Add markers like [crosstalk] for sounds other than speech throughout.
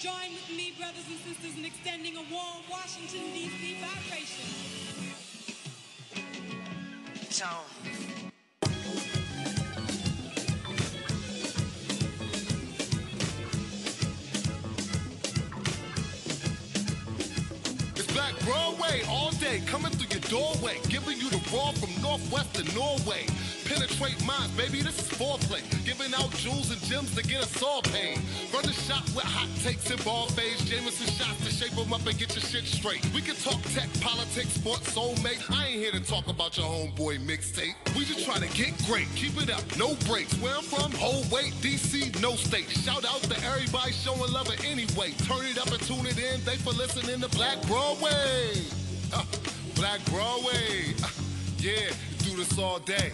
Join with me, brothers and sisters, in extending a warm Washington, D.C. vibration. Tone. It's Black Broadway all day, coming through your doorway, giving you the raw from Northwest to Norway. Penetrate minds, baby, this is foreplay. Giving out jewels and gems to get us all paid. Run the shop with hot takes and ball fades. Jameson shots to shape them up and get your shit straight. We can talk tech, politics, sports, soulmate. I ain't here to talk about your homeboy mixtape. We just trying to get great, keep it up, no breaks. Where I'm from, whole weight, DC, no state. Shout out to everybody showing love it anyway. Turn it up and tune it in. Thanks for listening to Black Broadway. Uh, [laughs] Black Broadway. Uh, [laughs] yeah, do this all day.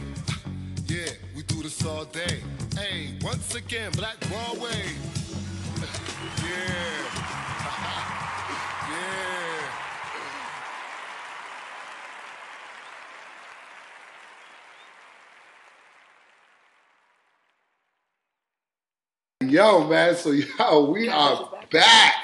Yeah, we do this all day. Hey, once again, Black Broadway. [laughs] yeah. [laughs] yeah. Yo, man, so yo, we are back.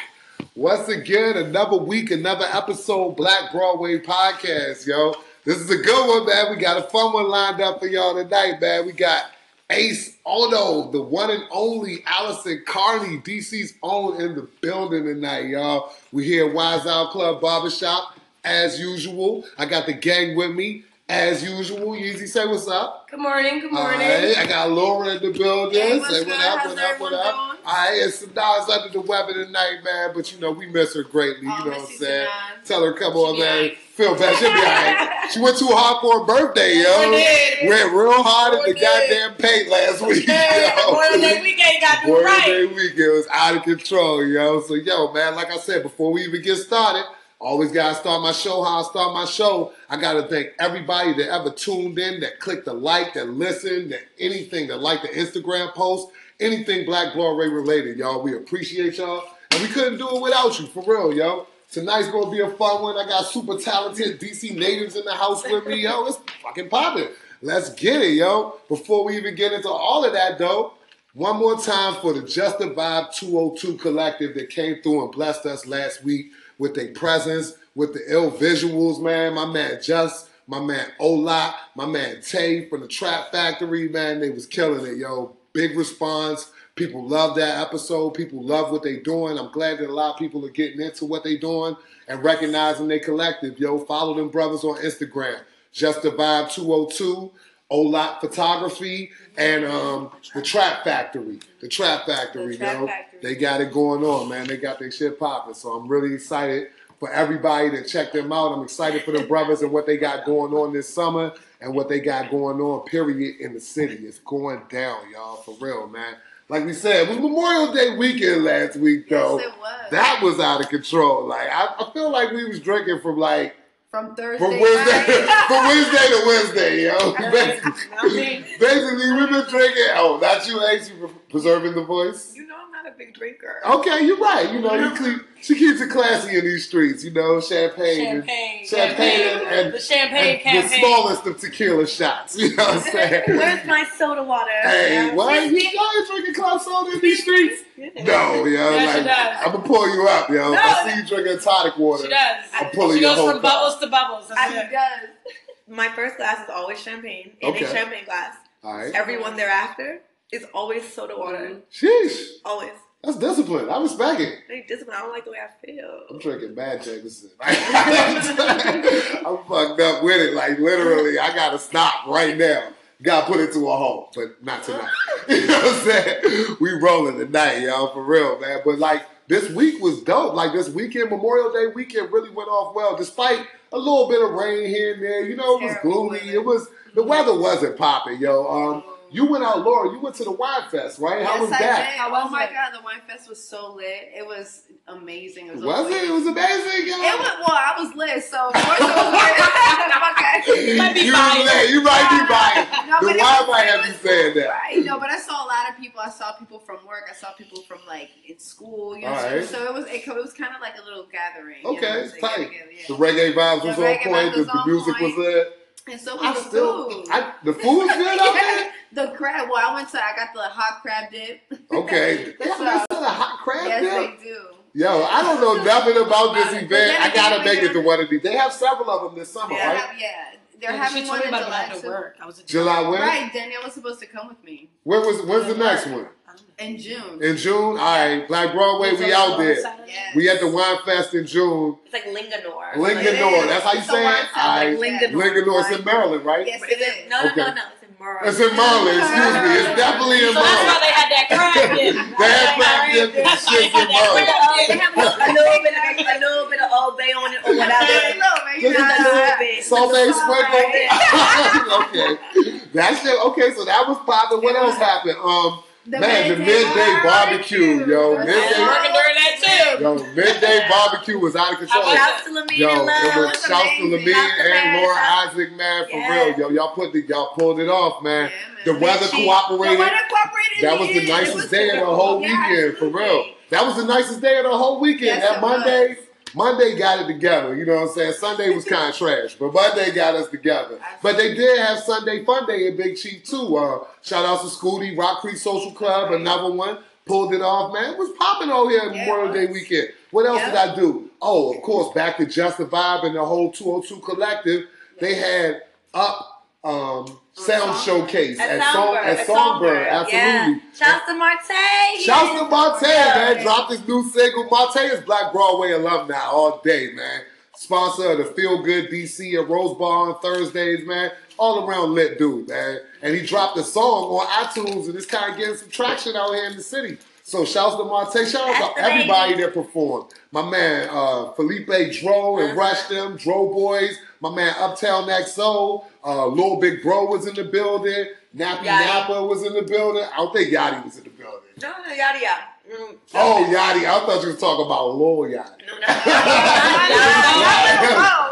Once again, another week, another episode, Black Broadway Podcast, yo. This is a good one, man. We got a fun one lined up for y'all tonight, man. We got Ace Odo, the one and only Allison Carney, DC's own in the building tonight, y'all. We here at Wise Owl Club Barbershop, as usual. I got the gang with me, as usual. Yeezy, say what's up. Good morning. Good morning. right, I got Laura in the building. Hey, what's Say good? what up, How's what up, what up. doing? All right, Sanaz under the weather tonight, man, but you know, we miss her greatly. Oh, you know what I'm saying? Tell her, come on, man. Feel bad. She'll be all right. She went too hard for her birthday, yo. Went real hard at the goddamn paint last week, Hey, yo. Memorial Day weekend got Memorial right. Day weekend was out of control, yo. So, yo, man, like I said, before we even get started, always gotta start my show how I start my show. I gotta thank everybody that ever tuned in, that clicked the like, that listened, that anything, that liked the Instagram post, anything Black Broadway related, y'all. We appreciate y'all. And we couldn't do it without you, for real, yo. Tonight's gonna be a fun one. I got super talented DC natives in the house with me, yo. It's fucking popping. Let's get it, yo. Before we even get into all of that, though, one more time for the Just the Vibe 202 collective that came through and blessed us last week with their presence, with the ill visuals, man. My man Just, my man Ola, my man Tay from the Trap Factory, man. They was killing it, yo. Big response. People love that episode. People love what they doing. I'm glad that a lot of people are getting into what they doing and recognizing they collective, yo. Follow them brothers on Instagram. Just the Vibe 202. Olot Photography and um, the Trap Factory. The Trap Factory, The Trap yo. Factory. They got it going on, man. They got their shit popping. So I'm really excited for everybody to check them out. I'm excited for the brothers and what they got going on this summer and what they got going on, period, in the city. It's going down, y'all, for real, man. Like we said, it was Memorial Day weekend last week, though. Yes, it was. That was out of control. Like I, I feel like we was drinking from like From Thursday from Wednesday, [laughs] from Wednesday to Wednesday, yo. [laughs] Not me. Basically, we've been drinking. Oh, not you, Ace. You preserving the voice. You know I'm not a big drinker. Okay, you're right. You know, you keep, she keeps it classy in these streets. You know, champagne, and- Champagne. champagne, and, the champagne and the smallest of tequila shots. [laughs] You know what I'm saying? [laughs] Where's my soda water? hey, Yeah. what? You y'all drinking club soda in these streets? No, yo. Yes, she like, does. I'm gonna pull you up, yo. If I see you drinking tonic water. She does. I'm pulling she your goes whole from cup. bubbles to bubbles. That's I it. does. [laughs] My first glass is always champagne in Okay. a champagne glass. All right. Everyone thereafter is always soda water. Sheesh. Always. That's discipline. I respect it. Very disciplined. I don't like the way I feel. I'm drinking bad Jameson. [laughs] I'm fucked up with it. Like literally, I gotta stop right now. Gotta put it to a halt, but not tonight. [laughs] you know what I'm saying? We rolling tonight, y'all, for real, man. But like this week was dope. Like this weekend, Memorial Day weekend really went off well, despite a little bit of rain here and there. You know, it was gloomy. It was the weather wasn't popping, yo. Um, you went out, Laura. You went to the wine fest, right? How yes, was I that? did. How oh my it? god, the wine fest was so lit. It was amazing. It was, Was it? It was amazing, yo. It was well. I was lit, so of course it was lit. [laughs] okay. Might be you, biased. right, you might be biased. No, the but it wine was- might have you was- saying that. Right. No, but I saw a lot of people. I saw people from work. I saw people from like in school. You know, All right. so it was it, was kind of like a little gathering. you know, Okay, so it's tight. together, yeah. The reggae vibes was The on point. vibes The, was the on music point. was there. And so was I the still, food. I, the food was good out there. [laughs] The crab. Well, I went to. I got the hot crab dip. [laughs] Okay. They have So- this in a hot crab yes, dip? they do. Yo, I don't know [laughs] nothing about this But event. then I gotta make it to one of these. They have several of them this summer, They right? have, yeah, they're Yeah, having she one told me in about it when I July to work. I was in July when? Right, Danielle was supposed to come with me When was when's the next one? I don't know. in June. In June? Alright, Black Broadway, we out there. Yes. We at the Wine Fest in June. It's like Linganore. Linganore, is. that's how you It's say it? fest, Alright. like Linganore. Linganore, it's in Maryland, right? Yes, it it? is. No, no, Okay. no, no. It's in Murrah. It's in Maryland, excuse me. It's definitely in So that's why they had that crab dip. They have crab dip and That's why they shit in had that Maryland. crab They dip. have a, [laughs] a little bit of a little bit of Old Bay on it or whatever. Just a little, man. You Just know, a little bit. Salt Bay sprinkle. [laughs] okay. That's it. Okay, so that was popping. What else happened? Um, The man, the midday midday barbecue, yo. was I was Midday, working during that too. yo, midday barbecue was out of control. How about Shouts to Lamine Yo, and it Love. was was shouts to amazing. Lamine Shouts and Laura Isaac, man, for Yeah. real. Yo, y'all put the y'all pulled it off, man. Yeah, man. The weather She- cooperated. The weather cooperated. That was the in end. It nicest was day of the whole Yeah, weekend, for real. That was the nicest day of the whole weekend. Yes, that it Monday, was. Monday got it together. You know what I'm saying? Sunday was kind of [laughs] trash, but Monday got us together. But they did have Sunday Fun Day in Big Chief too. Uh, shout out to Scooty, Rock Creek Social Club, another one. Pulled it off, man. It was popping over here Yeah, Memorial Day weekend. What else Yeah. did I do? Oh, of course, back to Just the Vibe and the whole 202 collective. They had up um, sound showcase At at, Song, Songbird. at Songbird. Absolutely. Yeah. Shouts to Marte. Shouts to Marte, man. Yeah. Dropped his new single. Marte is Black Broadway alumni all day, man. Sponsor of the Feel Good DC at Rose Bar on Thursdays, man. All around lit dude, man. And he dropped a song on iTunes and it's kind of getting some traction out here in the city. So shouts to Marte. Shout out to everybody that performed. My man uh, Felipe Dro and Uh-huh. Rush them, Dro Boys. My man Uptown XO. Uh, Lil Big Bro was in the building. Nappy Yachty. Nappa was in the building. I don't think Yachty was in the building. No, no, yada. Mm. Oh, Yachty. I thought you was talking about Lil Yachty. No, no, no.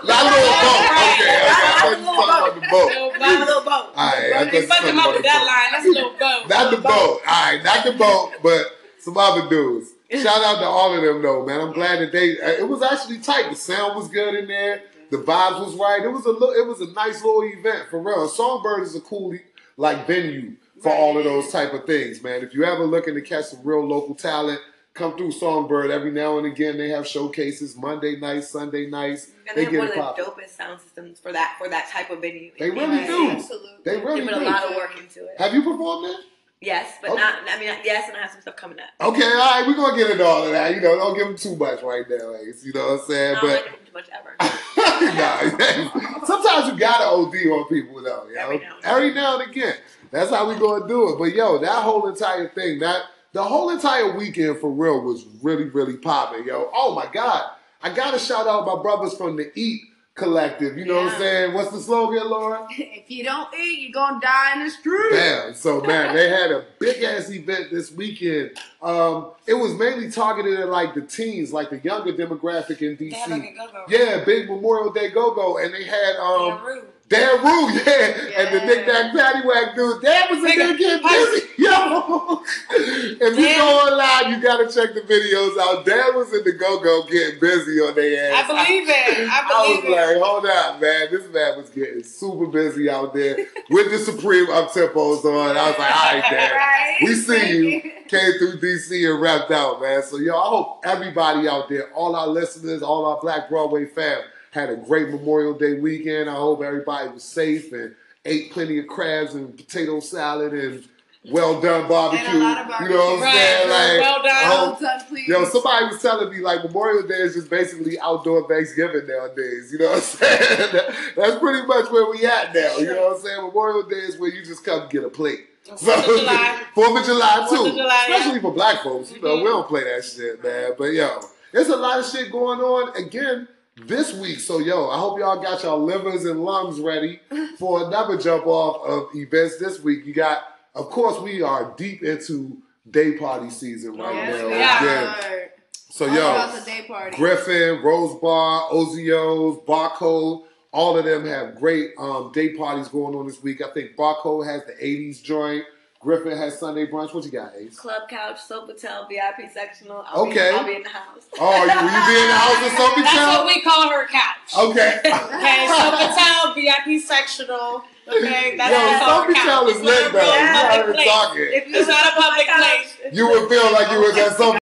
Not Lil Boat. Okay, I thought you was talking about the boat. Have a boat. All right, I Don't thought you up with talking that line. That's little boat. Not the boat. All right, not the boat, but some other dudes. [laughs] Shout out to all of them though, man. I'm glad that they. uh, It was actually tight. The sound was good in there. The vibes was right. It was a little. It was a nice little event for real. Songbird is a cool like venue for all of those type of things, man. If you ever looking to catch some real local talent, come through Songbird every now and again. They have showcases Monday nights, Sunday nights. And They they have get one of the dopest sound systems for that for that type of venue. They really do. Absolutely. They really They put a lot of work into it. Have you performed there? Yes, but Okay. not. I mean, yes, and I have some stuff coming up. Okay, all right, we're gonna get into all of that. You know, don't give them too much right now, Ace. You know what I'm saying? don't But too much ever. [laughs] nah, sometimes you gotta OD on people though. You know? Every now and Every now and again. That's how we gonna do it. But yo, that whole entire thing, that the whole entire weekend for real was really, really popping, yo. Oh my God. I gotta shout out my brothers from the Eat Collective. You know what I'm saying? What's the slogan, Laura? [laughs] If you don't eat, you're gonna die in the street. Damn. So man, they [laughs] had a big ass event this weekend. Um, it was mainly targeted at like the teens, like the younger demographic in like DC. Yeah, big Memorial Day go go, and they had um. Dan Rue, yeah, and the Yeah. Nick Nack Paddywhack dude. Dan was in there getting busy, yo. [laughs] if you go online, you gotta check the videos out. Dan was in the go go getting busy on their ass. I believe it. I believe [laughs] it. I was it. like, hold up, man. This man was getting super busy out there with the Supreme up tempos on. I was like, all right, [laughs] Dan. Right? We see you. Came through DC and rapped out, man. So, yo, I hope everybody out there, all our listeners, all our Black Broadway fam, had a great Memorial Day weekend. I hope everybody was safe and ate plenty of crabs and potato salad and well done barbecue. And a lot of You know what I'm Right, saying? Like, well done. Well done, please. Yo, somebody was telling me like Memorial Day is just basically outdoor Thanksgiving nowadays. You know what I'm saying? [laughs] That's pretty much where we at now. You know what I'm saying? Memorial Day is where you just come get a plate. Fourth of [laughs] July. Fourth of July too. Of July, yeah. Especially for black folks. You know, Mhm. we don't play that shit, man. But yo, there's a lot of shit going on again this week. So yo, I hope y'all got y'all livers and lungs ready for another jump off of events this week. You got, of course, we are deep into day party season right Yes, now. we Yeah. Again. are. So yo. Griffin, Rose Bar, Ozio's, Barcode, all of them have great um, day parties going on this week. I think Barcode has the 80s joint. Griffin has Sunday brunch. What you got, Ace? Club couch, Sofitel, VIP sectional. I'll Okay. Be, I'll be in the house. Oh, you, will you be in the house with That's what we call her couch. Okay. [laughs] Okay, so Patel, VIP sectional. Okay, that's Yo, that's all that Sofitel is It's lit not a though. real You public heard place. talking. If you It's not a public [laughs] my place. You would feel like you was at Sofitel.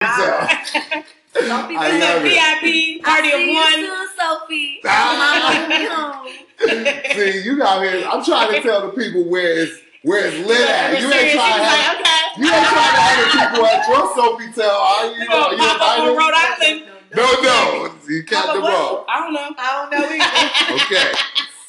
Sophie [laughs] I It's love a. VIP party I of see you one. soon, Sophie. Ah. Mama, me home. See, you got here. I'm trying to tell the people where it's where it's lit at. You ain't Serious. trying to He have like, okay. you ain't trying to have the people at your Sofitel, are you? We Are gonna you up invited? Rhode Island. No, no. You kept Papa the what? ball. I don't know. I don't know either. [laughs] Okay.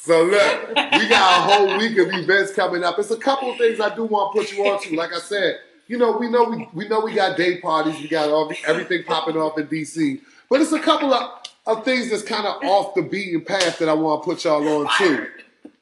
So look, we got a whole week of events coming up. It's a couple of things I do want to put you on to. Like I said, you know, we know we, we know we got day parties, we got all everything popping off in DC. But it's a couple of, of things that's kind of off the beaten path that I want to put y'all on too.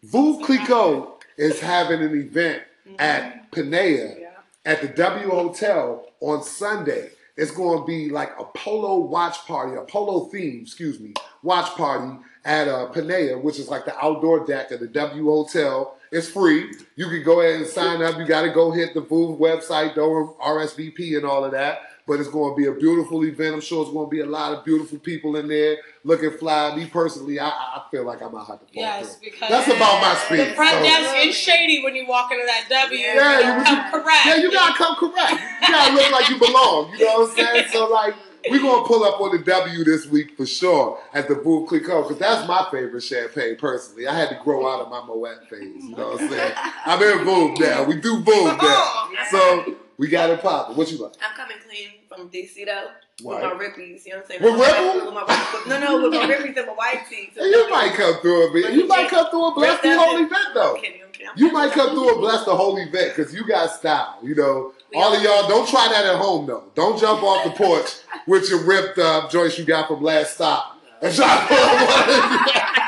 Veuve Clicquot is having an event at Panea at the W Hotel on Sunday. It's going to be like a polo watch party, a polo theme, excuse me, watch party at uh, Panea, which is like the outdoor deck at the W Hotel. It's free. You can go ahead and sign up. You got to go hit the Veuve website, though, RSVP and all of that. But it's going to be a beautiful event. I'm sure it's going to be a lot of beautiful people in there looking fly. Me personally, I, I feel like I might have to fall Yes, through. because That's about my the speed. front so- desk is shady when you walk into that W. Yeah, you you- don't come correct. Yeah, you gotta come correct. You gotta look like you belong. You know what I'm saying? So like, We're gonna pull up on the W this week for sure at the Veuve Clicquot because that's my favorite champagne personally. I had to grow out of my Moet phase. You know what I'm saying? I'm in Veuve now. We do Veuve now. So we got it popping. What you like? I'm coming clean from DC though. Why? With my rippies, you know what I'm saying? With my, With my, with, no, no, with my rippies and my white tee. So [laughs] you might come through a bit. You might come through a bless the whole event though. I'm kidding, I'm kidding. You might come through and bless the whole event because you got style. You know, all of y'all don't try that at home though. Don't jump off the porch with your ripped up joints you got from last stop and try to pull up on the, [laughs]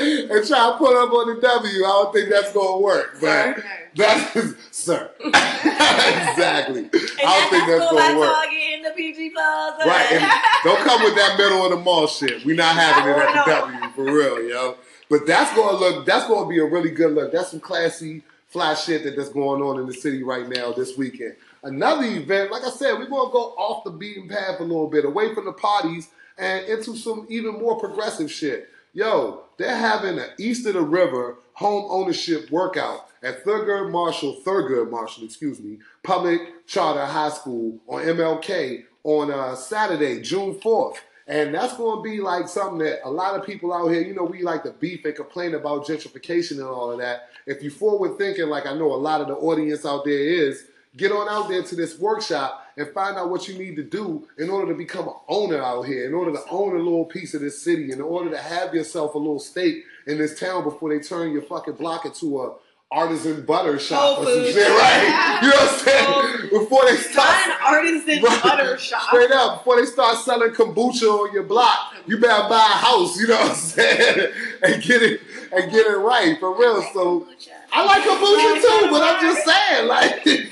[laughs] and try to pull up on the W. I don't think that's gonna work. But that's sir, [laughs] exactly. I don't think that's cool gonna work. Target in the PG Plaza. Right, and [laughs] don't come with that middle of the mall shit. We're not having it at the W for real, yo. But that's gonna look. That's gonna be a really good look. That's some classy, fly shit that that's going on in the city right now this weekend. Another event, like I said, we're gonna go off the beaten path a little bit, away from the parties and into some even more progressive shit. Yo, they're having an East of the River home ownership workout at Thurgood Marshall, Thurgood Marshall, excuse me, Public Charter High School on MLK on uh, Saturday, June 4th. And that's going to be like something that a lot of people out here, you know, we like to beef and complain about gentrification and all of that. If you forward thinking, like I know a lot of the audience out there is, get on out there to this workshop and find out what you need to do in order to become an owner out here, in order to own a little piece of this city, in order to have yourself a little stake in this town before they turn your fucking block into a artisan butter shop Whole or some Foods. shit, right? You know what I'm saying? [laughs] Before they start Not an artisan [laughs] Right. butter shop. Straight up, before they start selling kombucha on your block, you better buy a house, you know what I'm saying? [laughs] And get it and get it right for real. So I like kombucha too, but I'm just saying, like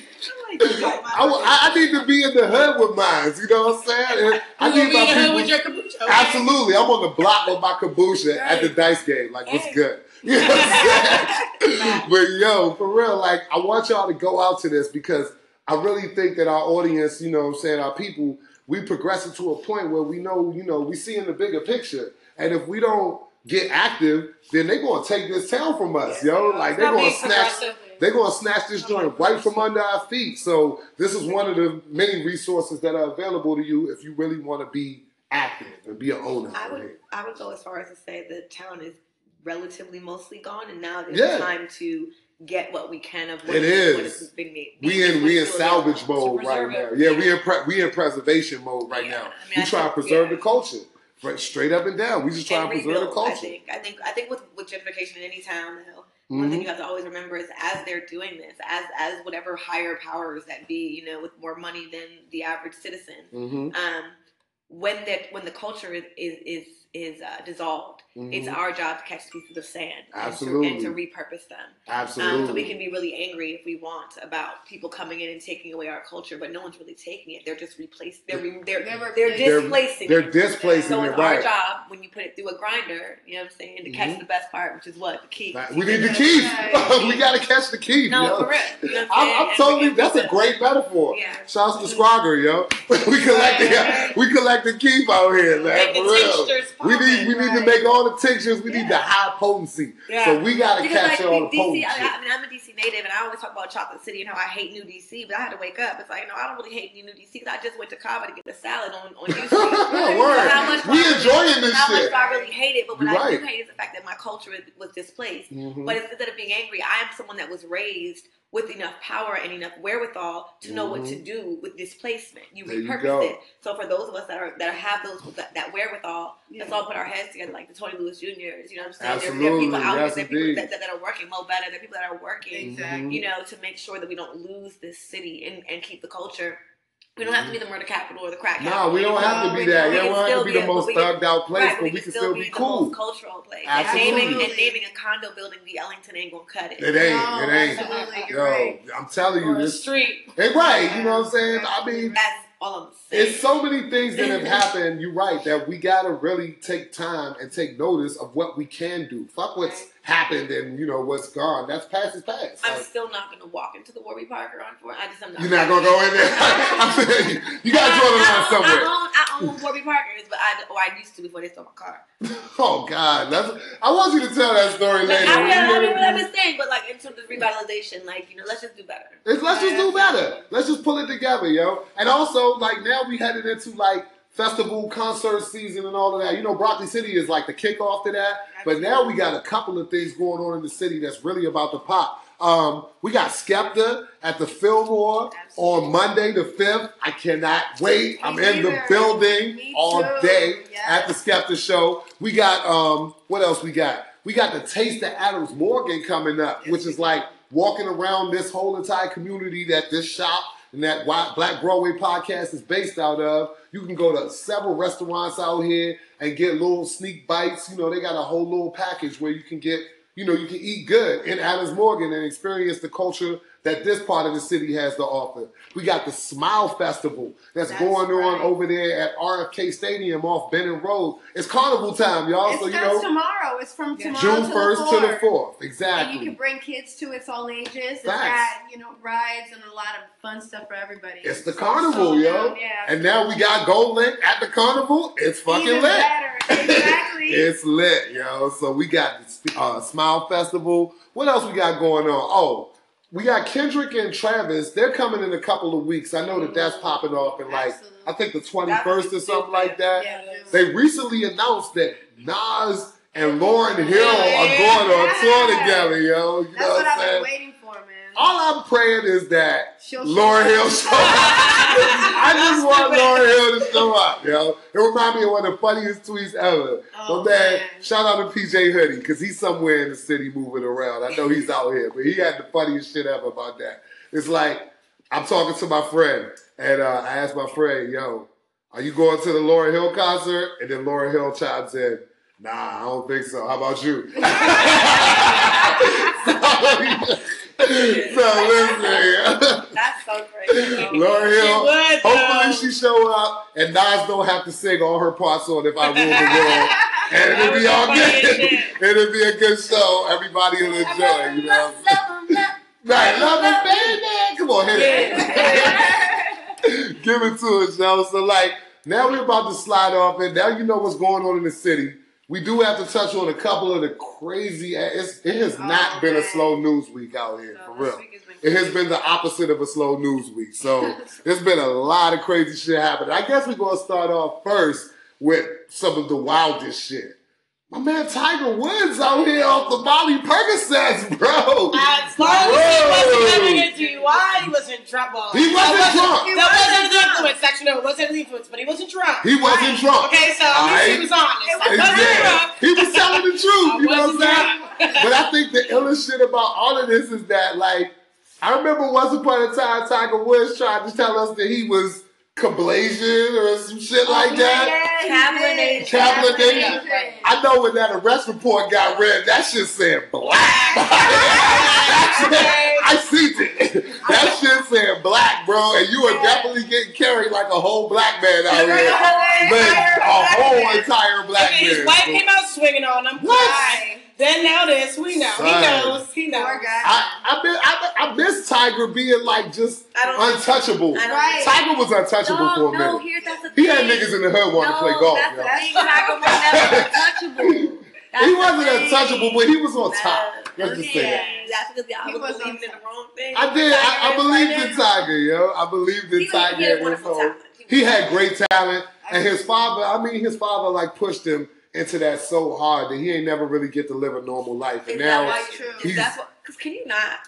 I, I need to be in the hood with mine, you know what I'm saying? And I need be my in the hood people- with your kombucha. okay? Absolutely. I'm on the block with my kombucha at the dice game. Like, what's good? [laughs] You know what I'm saying? but yo, for real, like, I want y'all to go out to this because I really think that our audience, you know what I'm saying, our people, we progressing to a point where we know, you know, we see in the bigger picture. And if we don't get active, then they're gonna take this town from us, yo. Like they're gonna snatch they're gonna snatch this joint right from under our feet. So this is one of the many resources that are available to you if you really want to be active and be an owner. I would. I would go as far as to say the town is relatively mostly gone, and now there's Yeah. time to get what we can of what, It is. been made. We in we in salvage mode right now. Yeah, we in pre- we in preservation mode right Yeah, now. I mean, we I try to preserve yeah. the culture, right, straight up and down. We just try to preserve the rebuild, I culture. think. I think I think with, with gentrification in any town, though, one thing Mhm. you have to always remember is as they're doing this, as as whatever higher powers that be, you know, with more money than the average citizen, Mhm, um, when that when the culture is is is, is uh, dissolved, it's mhm. our job to catch pieces of sand and to, and to repurpose them. Absolutely. Um, so we can be really angry if we want about people coming in and taking away our culture, but no one's really taking it. They're just replacing. They're re- they're They're they're, displacing. They're it. displacing So it, it's right. our job when you put it through a grinder. You know what I'm saying to catch Mhm. the best part, which is what the key. Right. We need the keys. Right. [laughs] we gotta catch the key. No, yo. for real. You know I'm. I'm totally. That's a great metaphor. Yeah. Shouts to Scrogger, yo. [laughs] we collect the we collect Dr. Keith out here, man. Making For real. We need we need to make all the tinctures. We need the high potency. Yeah. So we gotta Because like capture all the DC, potent I, mean, I'm a DC native, and I always talk about Chocolate City and how I hate New DC, but I had to wake up. It's like, no, I don't really hate New DC because I just went to Cava to get a salad on on [laughs] Street. [laughs] Word. Much We do I really- enjoying this How much shit. do I really hate it? But what You're I do hate is the fact that my culture was displaced. Mhm. But instead of being angry, I am someone that was raised with enough power and enough wherewithal to know what to do with displacement. You Mm-hmm. There repurpose go. it. So for those of us that are that have those that, that wherewithal, let's all put our heads together, like the Tony Lewis Juniors. You know what I'm saying? There- there, are Absolutely. people out Yes, there, there are people indeed. that, that, that are working Mo better. There are people that are working. Exactly. You know, to make sure that we don't lose this city and, and keep the culture. We don't have to be the murder capital or the crack No, capital. we don't have to be that. Yeah, We we don't have to be be the most we can- thugged out place, Right, but we can still be the cool. cultural place. Absolutely. And naming, and naming a condo building the Ellington ain't gonna cut it. It ain't. No, it ain't. Absolutely, Yo, right. I'm telling you, Or this. street. Hey, right. You know what I'm saying? I mean, That's all I'm saying. It's so many things that have happened. You're right that we gotta really take time and take notice of what we can do. Fuck what's happened and you know what's gone. That's past is past. I'm Like, still not gonna walk into the Warby Parker on for I just I'm not. you're not gonna go in there. [laughs] [laughs] I'm saying you, you gotta draw the line I, own, I own Warby Parkers, but I or I used to before they stole my car. [laughs] Oh God, that's, I want you to tell that story Like, later. I, mean, I mean, what I'm just saying, but like in terms of revitalization, like you know, let's just do better. It's, let's just do better. Let's just pull it together, yo. And also, like now we headed into like festival concert season and all of that. You know, Broccoli City is like the kickoff to that. But now we got a couple of things going on in the city that's really about to pop. Um, we got Skepta at the Fillmore on Monday the fifth. I cannot wait. I'm in the building Me all too. day Yes. at the Skepta show. We got um, what else we got? We got the Taste of Adams Morgan coming up, which is like walking around this whole entire community that this shop and that Black Broadway podcast is based out of. You can go to several restaurants out here and get little sneak bites. You know, they got a whole little package where you can get, you know, you can eat good in Adams Morgan and experience the culture that this part of the city has to offer. We got the Smile Festival that's, That's going on over there at RFK Stadium off Benning Road. It's carnival time, y'all. It so you know, tomorrow. It's from tomorrow June first to the 4th. Exactly. And you can bring kids to it's all ages. It's Facts. got, you know, rides and a lot of fun stuff for everybody. It's the So- carnival, so yo. Yeah. And now we got GoldLink at the carnival. It's fucking Even lit. better. Exactly. [laughs] It's lit, yo. So we got the uh, Smile Festival. What else we got going on? Oh, we got Kendrick and Travis. They're coming in a couple of weeks. I know that that's popping off in like Absolutely. I think the twenty first or something like that. Yeah. They recently announced that Nas and Lauryn Hill are Yeah. going on tour together, yo. You That's know what what I'm I've been saying? Waiting for, man. All I'm praying is that She'll show Hill show up. [laughs] I just want Lauryn Hill to show up, yo. It reminded me of one of the funniest tweets ever. Oh, but man, man. shout out to PJ Hoodie, because he's somewhere in the city moving around. I know he's out here, but he had the funniest shit ever about that. It's like, I'm talking to my friend, and uh, I asked my friend, yo, are you going to the Laura Hill concert? And then Laura Hill chimes in, nah, I don't think so. How about you? [laughs] [laughs] so listen, That's so crazy. Lauryn She Hill. would, Hopefully though. she show up and Nas don't have to sing all her parts on If I Rule the World. And it'll be all good. [laughs] it'll be a good show. Everybody will enjoy, you know. [laughs] Right, love it, baby. Come on, hit it. [laughs] Give it to us, yo. So like now we're about to slide off and now you know what's going on in the city. We do have to touch on a couple of the crazy it's, it has not Oh, been a slow news week out here, for No, this real. It has been the opposite of a slow news week. So [laughs] there's been a lot of crazy shit happening. I guess we're gonna start off first with some of the wildest shit. My man Tiger Woods out here off the Molly Percocets, bro. As long as he wasn't having a DUI, he was in trouble. He wasn't that drunk. Wasn't, that wasn't the influence section. No, it wasn't the influence, but he wasn't drunk. He wasn't Right. drunk. Okay, so at least he was honest. I wasn't Yeah. drunk. He was telling the truth. [laughs] You know what I'm saying? But I think the illest shit about all of this is that, like, I remember once upon a time Tiger Woods tried to tell us that he was Cablazian or some shit like that. Yeah, Cablination. I know when that arrest report got read, that shit said black. [laughs] I see it. That shit said black, bro, and you are definitely getting carried like a whole black man out here. Like, a whole entire black Okay, his man. wife came out swinging on him. What? Right. Then now this, we know. Son. He knows. He knows. Poor guy. I, I, miss, I, I miss Tiger being like just I don't- untouchable. I don't- Right. Tiger was untouchable No, for a no, minute. here, that's the He thing. had niggas in the hood wanting to play golf. That's yo. the thing. Tiger was never [laughs] untouchable. That's He wasn't thing. untouchable, but he was on Nah, top. Let's just say that. That's because y'all He was was believing in the wrong thing. I did. I, I believed right in. Tiger, yo. I believed in He was- Tiger. he had and his wonderful whole- talent. He had great talent, and his father. I mean, his father like pushed him into that so hard that he ain't never really get to live a normal life. And Is now, that why true? Is he's- what? Because can you not?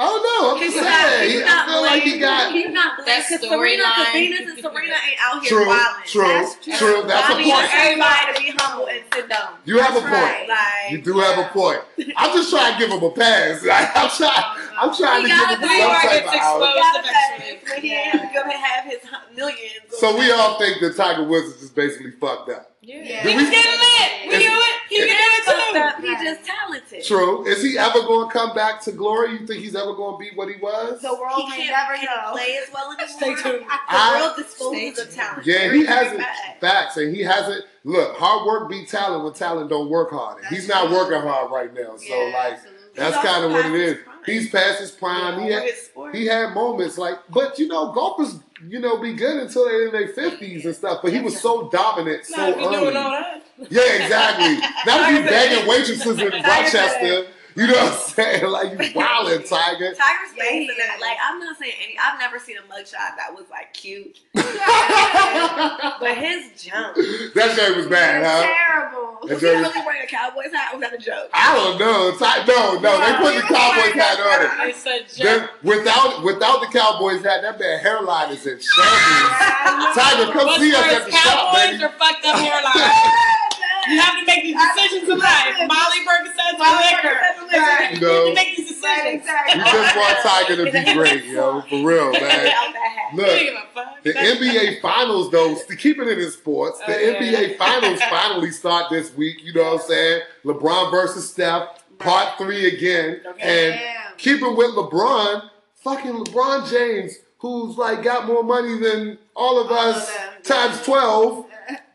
I don't know. I'm Can just not? Saying. you He- not I feel like he got. Can you not blame? Because Serena, because. Venus and Serena ain't out here True, wilding. true, That's true, true. That's I a need point. everybody to be humble and sit down. You have a That's point. right. Like, You do have a point. I'm just trying to give him a pass. [laughs] I'm trying. I'm trying to He give gotta him be some where it gets exposed. gotta eventually. say, he ain't gonna have his millions. So we all think that Tiger Woods is just basically fucked up. Yeah. Yeah. He was getting lit. We Is- knew it. He He can do it fucked too. up. He just talented. True. Is he ever going to come back to glory? You think he's ever going to be what he was? The world He may can't never can know. play as well [laughs] anymore. Stay tuned. The I- world disposes of talent. Yeah, Very, he hasn't. Facts, and he hasn't. Look, hard work beat talent when talent don't work hard. And he's not working hard right now. So Yeah, like, absolutely. that's kind of what it past is. his prime. He's past his prime. He had, his he had moments like, but you know, golfers, you know, be good until they're in their fifties and stuff. But he was so dominant so Not if you're doing all early. that. Yeah, exactly. That would be begging waitresses in Rochester. You know what I'm saying? [laughs] Like you wildin', Tiger. Tiger's Yeah, face he and that, is. like I'm not saying any. I've never seen a mugshot that was like cute, [laughs] [laughs] but his jump. that shirt was bad, huh? Terrible. That Was he shirt was- really wearing a Cowboys hat? Or was that a joke? I don't know. Ti- No, no, they put the Cowboys hat on it. It's a Then joke. without without the Cowboys hat, that man hairline is in shambles. Tiger, come What's see us at the shop, Cowboys baby. or fucked up hairline? You have to make these decisions in life. Molly Percocets or liquor. Right. You You have know, to make these Right, decisions. exactly. we just want Tiger to be great, yo, [laughs] for real, man. Out that hat. You don't Look, give a fuck. the NBA Finals, though, to keep it in sports, the Oh, yeah. NBA Finals [laughs] finally start this week. You know what I'm saying? LeBron versus Steph, part three again, and Damn. keeping with LeBron, fucking LeBron James, who's like got more money than all of All us them. times twelve,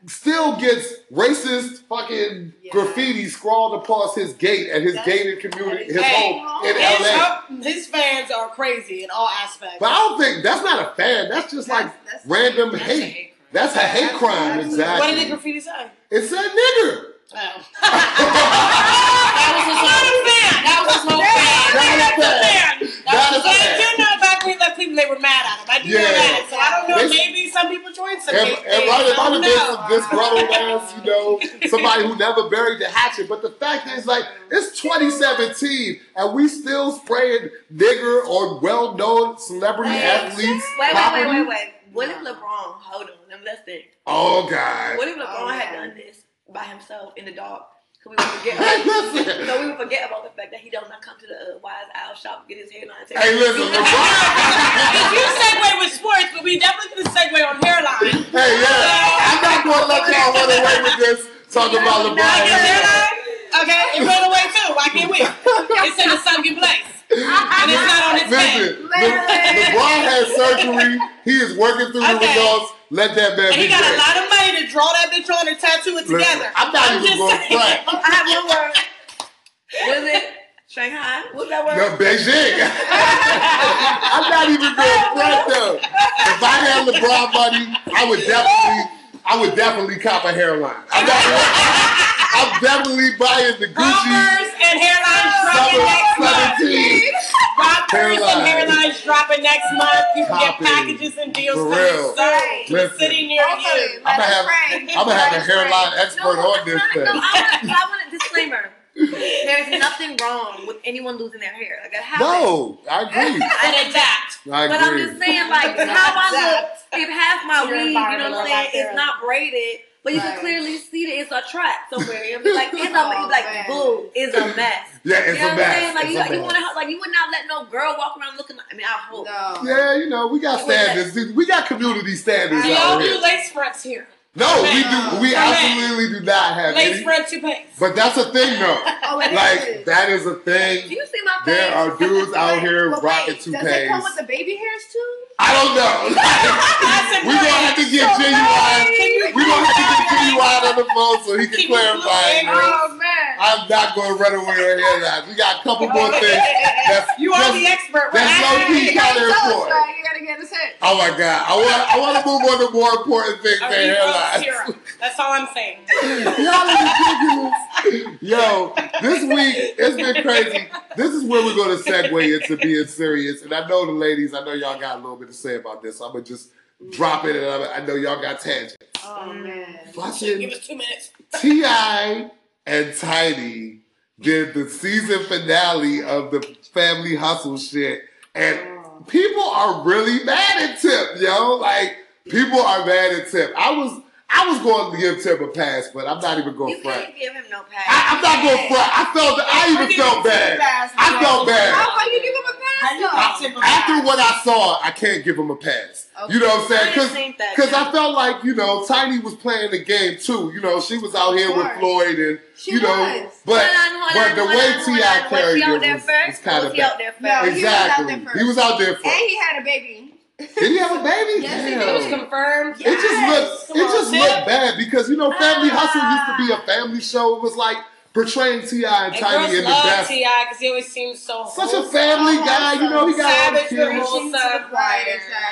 still gets racist fucking Yeah. graffiti scrawled across his gate at his That's- gated community, his Hey, home in His, LA. his fans are crazy in all aspects. But I don't think that's not a fan. That's just like That's- random That's a hate. hate crime. That's a hate That's- crime, that's- exactly. What did the graffiti say? It said nigger. Oh. [laughs] that was his whole fan. That was his whole fan. That was That's a fan. That That was bad. I do know back when he left Cleveland, they were mad at him. I do Yeah. know that. So I don't know. They- Maybe some people joined some And, and right, it I might have been know. some disgruntled [laughs] ass, you know, somebody who never buried the hatchet. But the fact is, like, it's 2017, and we still spraying nigger or well-known celebrity Wait, athletes. Wait, wait, wait, wait, wait. What if LeBron? Hold on, let me let's think. Oh God! What if LeBron Oh, had done this by himself in the dark? We would forget. So [laughs] we would forget about the fact that he don't come to the uh, Wise Owl shop and get his hairline taken. Hey, listen, [laughs] LeBron. you [laughs] segue with sports, but we definitely could segue on hairline. hey, yeah, I'm not gonna let y'all run away with this. Talking about LeBron. Now your hairline? Okay, it ran away too. Why can't we? It's in a sunken place. And it's not on his Listen, head. Le- LeBron had surgery. He is working through the results. Let that man And be he got a lot of money to draw that bitch on and tattoo it Listen, together. I'm not even just gonna saying. front. [laughs] I have one word. Was it Shanghai? What's that word? No, Beijing. [laughs] I'm not even going front though. If I had LeBron money, I would definitely, I would definitely cop a hairline. I'm, not, I'm definitely buying the Gucci Converse and hairlines dropping Summer next month. 17. Rockers and hairlines dropping next month. You can get packages and deals For real. soon Right. Listen. city near Hopefully, you. I'm gonna have. I'm gonna have a Let us pray. hairline expert No, on this I'm thing. No, I want, I want a disclaimer. There's [laughs] nothing wrong with anyone losing their hair. Like it happens. No, I agree. And adapt. I But I'm just saying, like, how I look, if half my Your weave, you know what I'm saying, is not braided, but you Right. can clearly see that it's a track somewhere. It'll be like, [laughs] it's a, Oh, like, man. boo, it's a mess. [laughs] Yeah, it's you know a what I'm mess. saying? Like, It's you, you want to, like, you would not let no girl walk around looking like, I mean, I hope. No. Yeah, you know, we got standards. dude. We got community standards Do y'all do lace fronts here? No, we do. We Correct. absolutely do not have Lace any. front toupees. But that's a thing, though. [laughs] Oh, Like is. that is a thing. Do you see my face? There are dudes out here But rocking wait, Does it come with the baby hairs too? I don't know. [laughs] That's we gonna have to get So genuine. Can you We gonna have to get genuine on the phone so he can Keep it clarify. moving. you know. Oh man. I'm not going to run away with hairlines. We got a couple more [laughs] things. That's, You are that's- the expert. that's right? low key You gotta kind of important. right? You gotta get us hit. Oh my god! I want I want to move on to more important things than hairlines. That's all I'm saying. [laughs] Y'all are ridiculous. [laughs] Yo, this week it's been crazy. This is where we're going to segue into being serious. And I know the ladies, I know y'all got a little bit to say about this. So I'm going to just drop it. And I I know y'all got tangents. Oh man. Give us two minutes. T.I. and Tiny did the season finale of the Family Hustle shit. And oh. people are really mad at Tip, yo. Like, people are mad at Tip. I was. I was going to give Tip a pass, but I'm not even going to front. can't give him no pass. I, I'm not going to front. I felt. I even felt bad. I felt bad. How about you give him a pass though? After what I saw, I can't give him a pass. You know what I'm saying? didn't think that, Because I no. felt like, you know, Tiny was playing the game too. You know, she was out here Of with. Floyd and, She you know, was. but, Hold on, hold but on, the way on, T.I. on. Was carried he it out was, was kind Was of he out bad. there first? No, he was out there first. He was out there And he had a baby. Did he have a baby? Yes, he did. It was confirmed. It just looked Come it on, just Tip. looked bad because you know Family Ah. Hustle used to be a family show. It was like portraying Ti and And Tiny girls in the love best. Ti because he always seems so Such a family guy, you know. He got all the Savage, but kids. wholesome. Right,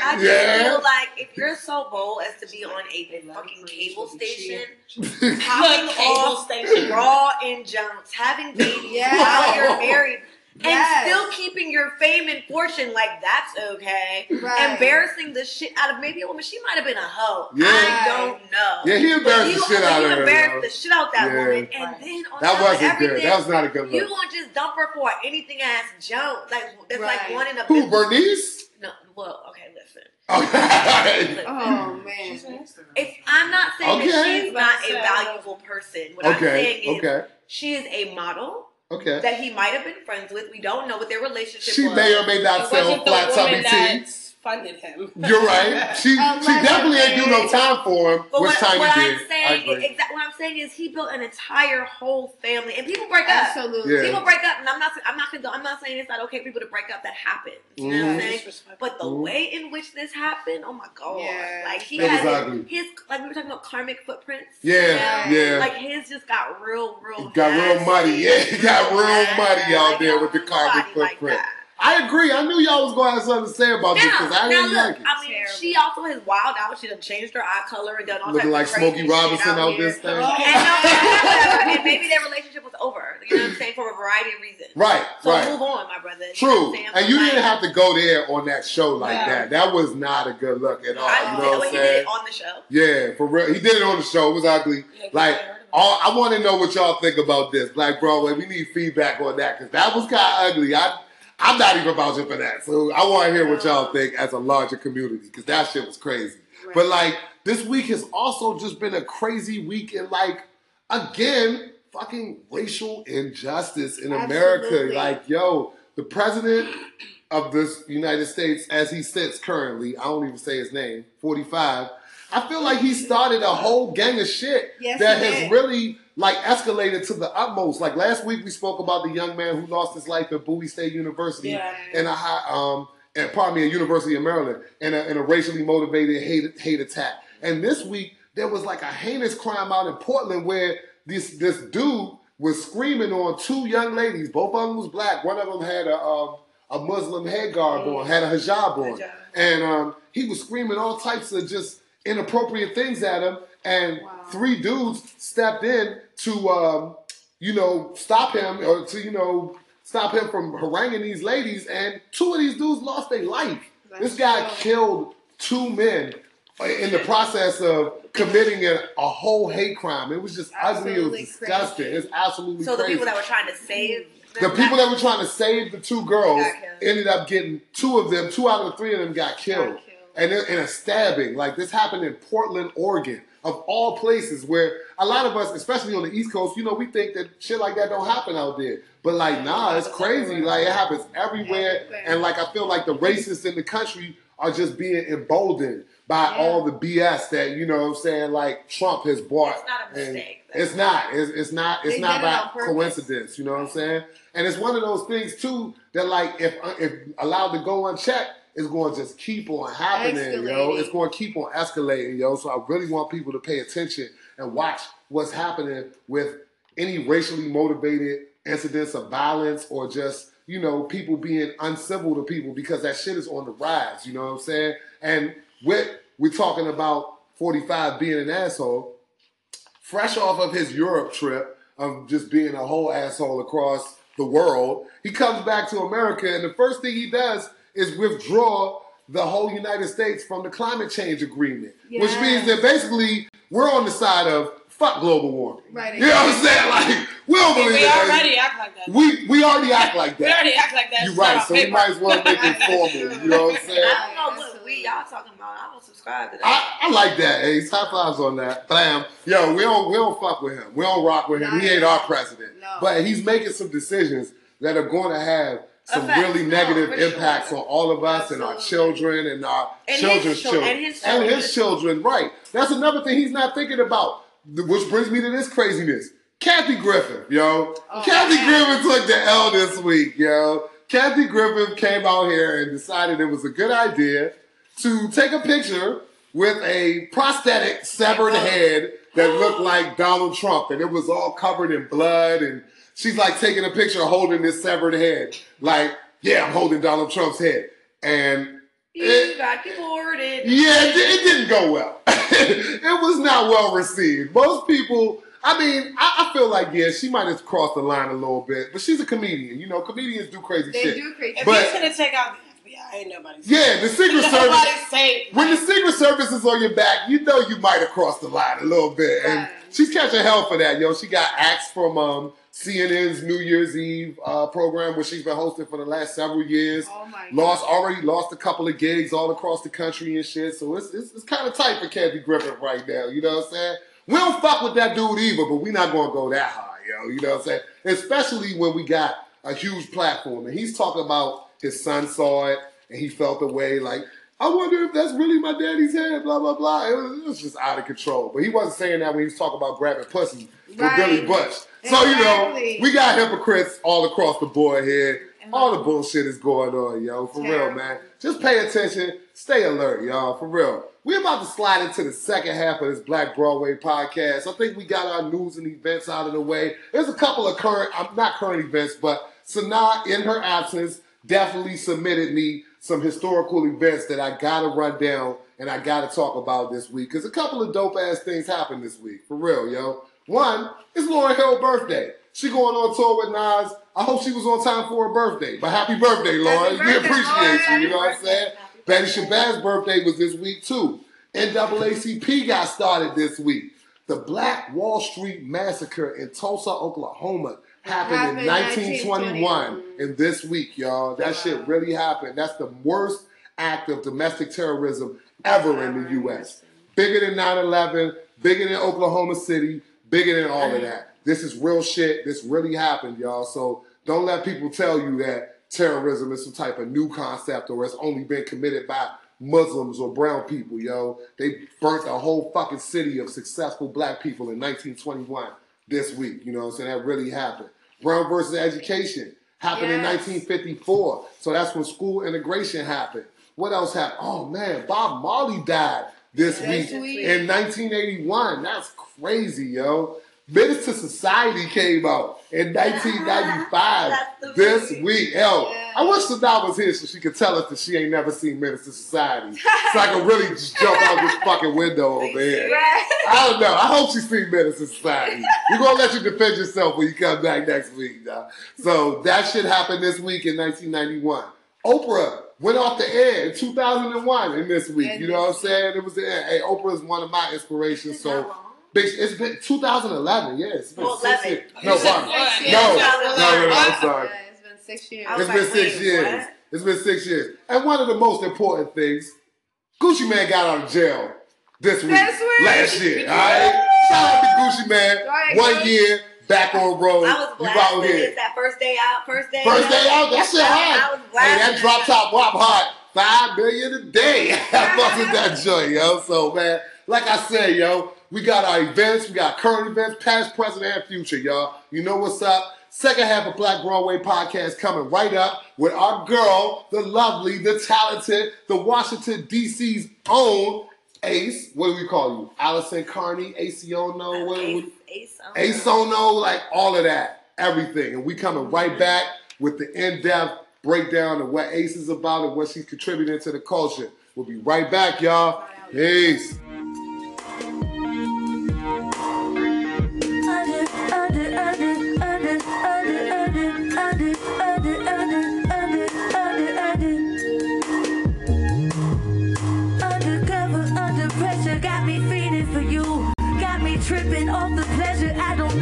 I just Yeah. feel like if you're so bold as to be on a fucking cable station, [laughs] Look, popping cable off station. raw injuncts, having [laughs] babies Yeah. while you're married, and still keeping your fame and fortune, like that's okay. Right. Embarrassing the shit out of maybe a woman. She might have been a hoe. Yeah. I don't know. Yeah, he embarrassed But the shit out of her. embarrassed the shit out that Yeah. woman, and Right. then on That top of wasn't good. everything, That was not a good you look. gonna just dump her for anything ass junk? Like that's like Right. wanting a Who, Bernice? No, well, okay, listen. [laughs] Okay. Listen. Oh man. If I'm not saying that she's not a valuable person, what I'm Okay. saying is Okay. she is a model Okay. that he might have been friends with. We don't know what their relationship She was. She may or may not It sell wasn't the flat tummy woman tea. that funded him. You're right. [laughs] She she definitely ain't do no time for him, But what, Tiny what. I'm I saying, agree. is, exactly what I'm saying is he built an entire whole family, and people break up. Absolutely. Yeah. People break up, and I'm not. I'm not. Gonna, I'm not saying it's not okay for people to break up. That happens. You know what I'm Mhm. saying? But the Mhm. way in which this happened, oh my god! Yeah. Like he It had ugly. his, like we were talking about karmic footprints. Yeah, you know? yeah. Like his just got real, real. It got real nasty. muddy. [laughs] Yeah, it got real Yeah, muddy out like, there with the don't carbon want nobody footprint. Like that. I agree. I knew y'all was going to have something to say about this because I now didn't look, like it. I mean, Terrible. she also has wild out. She done changed her eye color and done all Looking like types of crazy Smokey Robinson out, out here. this thing. Oh. And, no, and maybe their relationship was over. You know what I'm saying? For a variety of reasons. Right, So right. move on, my brother. You know True. what And you But, didn't have to go there on that show like Yeah. that. That was not a good look at all. I, you know what I'm he did saying? it on the show. Yeah, for real. He did it on the show. It was ugly. Like, all, I want to know what y'all think about this. Black Broadway, we need feedback on that because that was kind of ugly. I, I'm not even vouching for that. So I want to hear what y'all think as a larger community because that shit was crazy. But like, this week has also just been a crazy week in like, again, fucking racial injustice in America. Like, yo, the president of this United States, as he sits currently, I don't even say his name, 45. I feel like he started a whole gang of shit Yes, that has really like escalated to the utmost. Like last week, we spoke about the young man who lost his life at Bowie State University Yeah. in a high, um, and pardon me, a University of Maryland, in a, in a racially motivated hate hate attack. And this week, there was like a heinous crime out in Portland where this this dude was screaming on two young ladies. Both of them was black. One of them had a um, a Muslim head garb on, had a hijab on, Hijab. and um, he was screaming all types of just inappropriate things at him. And Wow. three dudes stepped in to, um, you know, stop him or to, you know, stop him from haranguing these ladies. And two of these dudes lost their life. this guy true. killed two men in the process of committing a, a whole hate crime. It was just ugly. It was disgusting. crazy. It's absolutely So the crazy. people that were trying to save The people that were trying to save the two girls ended up getting two of them, two out of the three of them got killed. killed. And in, a stabbing. Like this happened in Portland, Oregon, of all places where a lot of us, especially on the East Coast, you know, we think that shit like that don't happen out there. But like, nah, it's crazy. Like it happens everywhere. And like I feel like the racists in the country are just being emboldened by Yeah. all the BS that, you know what I'm saying, like Trump has bought. It's not a mistake. It's not. It's, it's not. It's They not did it by coincidence. You know what I'm saying? And it's one of those things too that, like, if uh, if allowed to go unchecked, it's going to just keep on happening, yo. It's going to keep on escalating, yo. So I really want people to pay attention and watch what's happening with any racially motivated incidents of violence or just you know people being uncivil to people because that shit is on the rise. You know what I'm saying? And with we're talking about 45 being an asshole, fresh off of his Europe trip of just being a whole asshole across the world, he comes back to America and the first thing he does is withdraw the whole United States from the climate change agreement, which means that basically we're on the side of fuck global warming. Right. You know what I'm saying? Like we don't We, believe we that. already act like that. we we already act like that. We that. already act like that. You're right, so on we might as well make it formal. You know what I'm saying? I don't know what we y'all talking about. I don't subscribe to that. I, I like that, Ace. High fives on that. Bam. Yo, we don't we don't fuck with him. We don't rock with him. He ain't our president. No. But he's making some decisions that are going to have some really No, negative sure. impacts on all of us and our children and our And children's chil- children and his and children. his children. Right. That's another thing he's not thinking about. Which brings me to this craziness. Kathy Griffin, yo. Oh, Kathy man. Griffin took the L this week, yo. Kathy Griffin came out here and decided it was a good idea to take a picture with a prosthetic severed uh, head that [gasps] looked like Donald Trump, and it was all covered in blood. And she's like taking a picture holding this severed head, like, yeah, I'm holding Donald Trump's head. And you got deported. yeah, it, it didn't go well. [laughs] it was not well received. Most people, I mean, I, I feel like, yeah, she might have crossed the line a little bit, but she's a comedian. You know, comedians do crazy They shit. They do crazy. If But- he's gonna take out the FBI, ain't nobody. safe. Yeah, the Secret [laughs] Service. Safe. When the Secret Service is on your back, you know you might have crossed the line a little bit. And she's catching hell for that, yo. She got axed from um, CNN's New Year's Eve uh, program, which she's been hosting for the last several years. Oh my god. Lost already lost a couple of gigs all across the country and shit. So it's it's, it's kind of tight for Kathy Griffin right now. You know what I'm saying? We don't fuck with that dude either, but we're not gonna go that high, yo. You know what I'm saying? Especially when we got a huge platform and he's talking about his son saw it and he felt the way like. I wonder if that's really my daddy's head, blah, blah, blah. It was, it was just out of control. But he wasn't saying that when he was talking about grabbing pussy for Right. Billy Bush. So, you know, we got hypocrites all across the board here. All the bullshit is going on, yo. For real, man. Just pay attention. Stay alert, y'all. For real. We're about to slide into the second half of this Black Broadway podcast. I think we got our news and events out of the way. There's a couple of current, not current events, but Sanaa, in her absence, definitely submitted me some historical events that I gotta run down and I gotta talk about this week. Because a couple of dope ass things happened this week. For real, yo. One, it's Lauryn Hill's birthday. She going on tour with Nas. I hope she was on time for her birthday. But happy birthday, Lauryn. we appreciate you. You know what I'm saying? Betty Shabazz birthday was this week too. NAACP got started this week. The Black Wall Street Massacre in Tulsa, Oklahoma happened, Happened in 1921. 1921. And this week, y'all, that shit really happened. That's the worst act of domestic terrorism ever in the U.S. Bigger than 9/11, bigger than Oklahoma City, bigger than all of that. This is real shit. This really happened, y'all. So don't let people tell you that terrorism is some type of new concept or it's only been committed by Muslims or brown people, yo. They burnt a whole fucking city of successful black people in 1921 this week. You know what I'm saying? That really happened. Brown versus education happened in 1954. So that's when school integration happened. What else happened? Oh man, Bob Marley died this This week week. in 1981. That's crazy, yo. Menace to Society came out in 1995 [laughs] this movie. week. Yo, Yeah. I wish Sadal was here so she could tell us that she ain't never seen Menace to Society. [laughs] so I can really just jump out this fucking window over here. Right. I don't know. I hope she's seen Menace to Society. We're gonna let you defend yourself when you come back next week, dog. So that shit happened this week in 1991. Oprah went off the air in 2001 in this week. And you know what I'm saying? It was the end. Hey, Oprah is one of my inspirations. So it's been 2011. Yeah, it's been Well, six years. No, You said pardon. what? Six No, years. no, no, no, I'm Yeah, sorry. it's been six years. It's been like, six wait, years. what? It's been six years. And one of the most important things, Gucci Mane got out of jail this week. This week? Last year. All right. Shout out to Gucci Mane. Go One Gucci. year back on road. I was you out blasting here. this that first day out, first day First day out, that shit I hot. was Hey, blasting that drop top wop hot. Five million a day. [laughs] I fuck with that joint, yo. So man, like I said, yo, we got our events, we got current events, past, present, and future, y'all. You know what's up? Second half of Black Broadway podcast coming right up with our girl, the lovely, the talented, the Washington D.C.'s own Ace. What do we call you? Allison Carney, Aciono, what, Ace, Ace, Ace Ono, like all of that, everything. And we coming right mm-hmm. back with the in-depth breakdown of what Ace is about and what she's contributing to the culture. We'll be right back, y'all. Peace.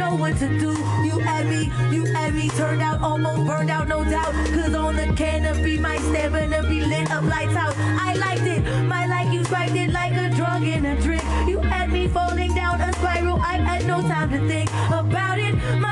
Know what to do. You at me, you at me, turned out, almost burned out, no doubt. Cause on the canopy, my stamina be lit up, lights out. I liked it, my like you spiked it like a drug and a drink. You had me falling down a spiral, I had no time to think about it. My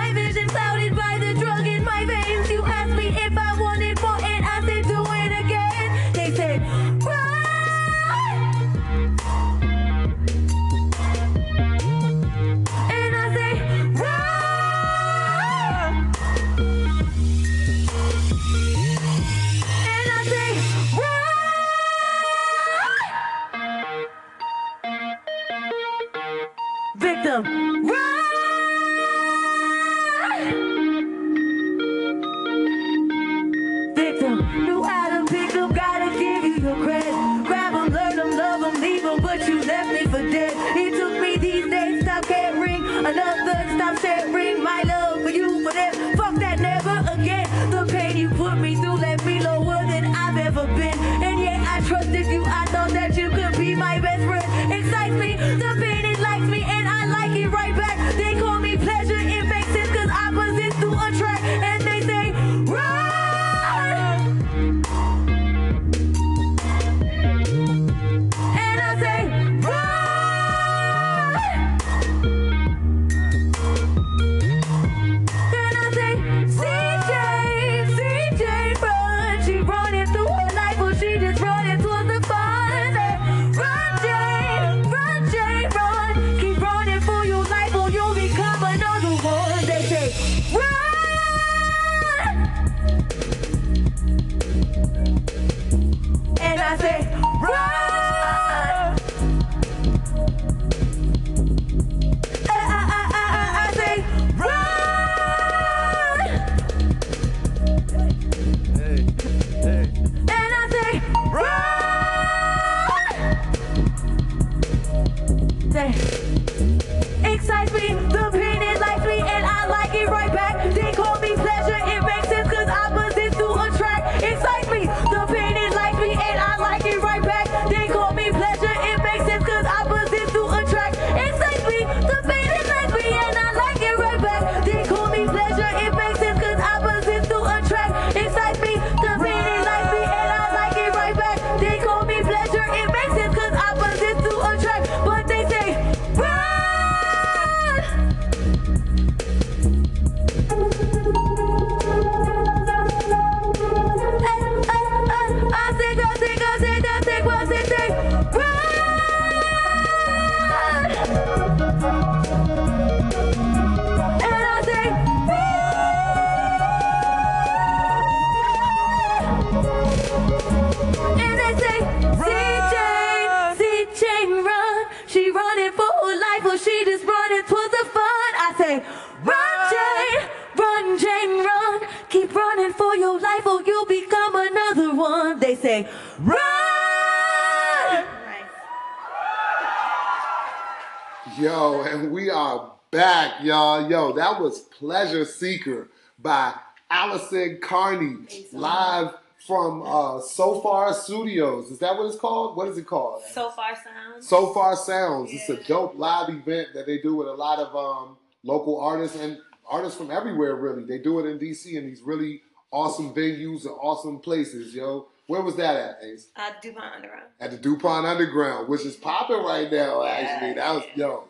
Studios. Is that what it's called? What is it called? So far sounds. So Far Sounds. It's a dope live event that they do with a lot of um, local artists and artists from everywhere, really. They do it in DC in these really awesome venues and awesome places, yo. Where was that at, Ace? Uh, DuPont Underground. At the DuPont Underground, which is popping right now, actually. That was, yo,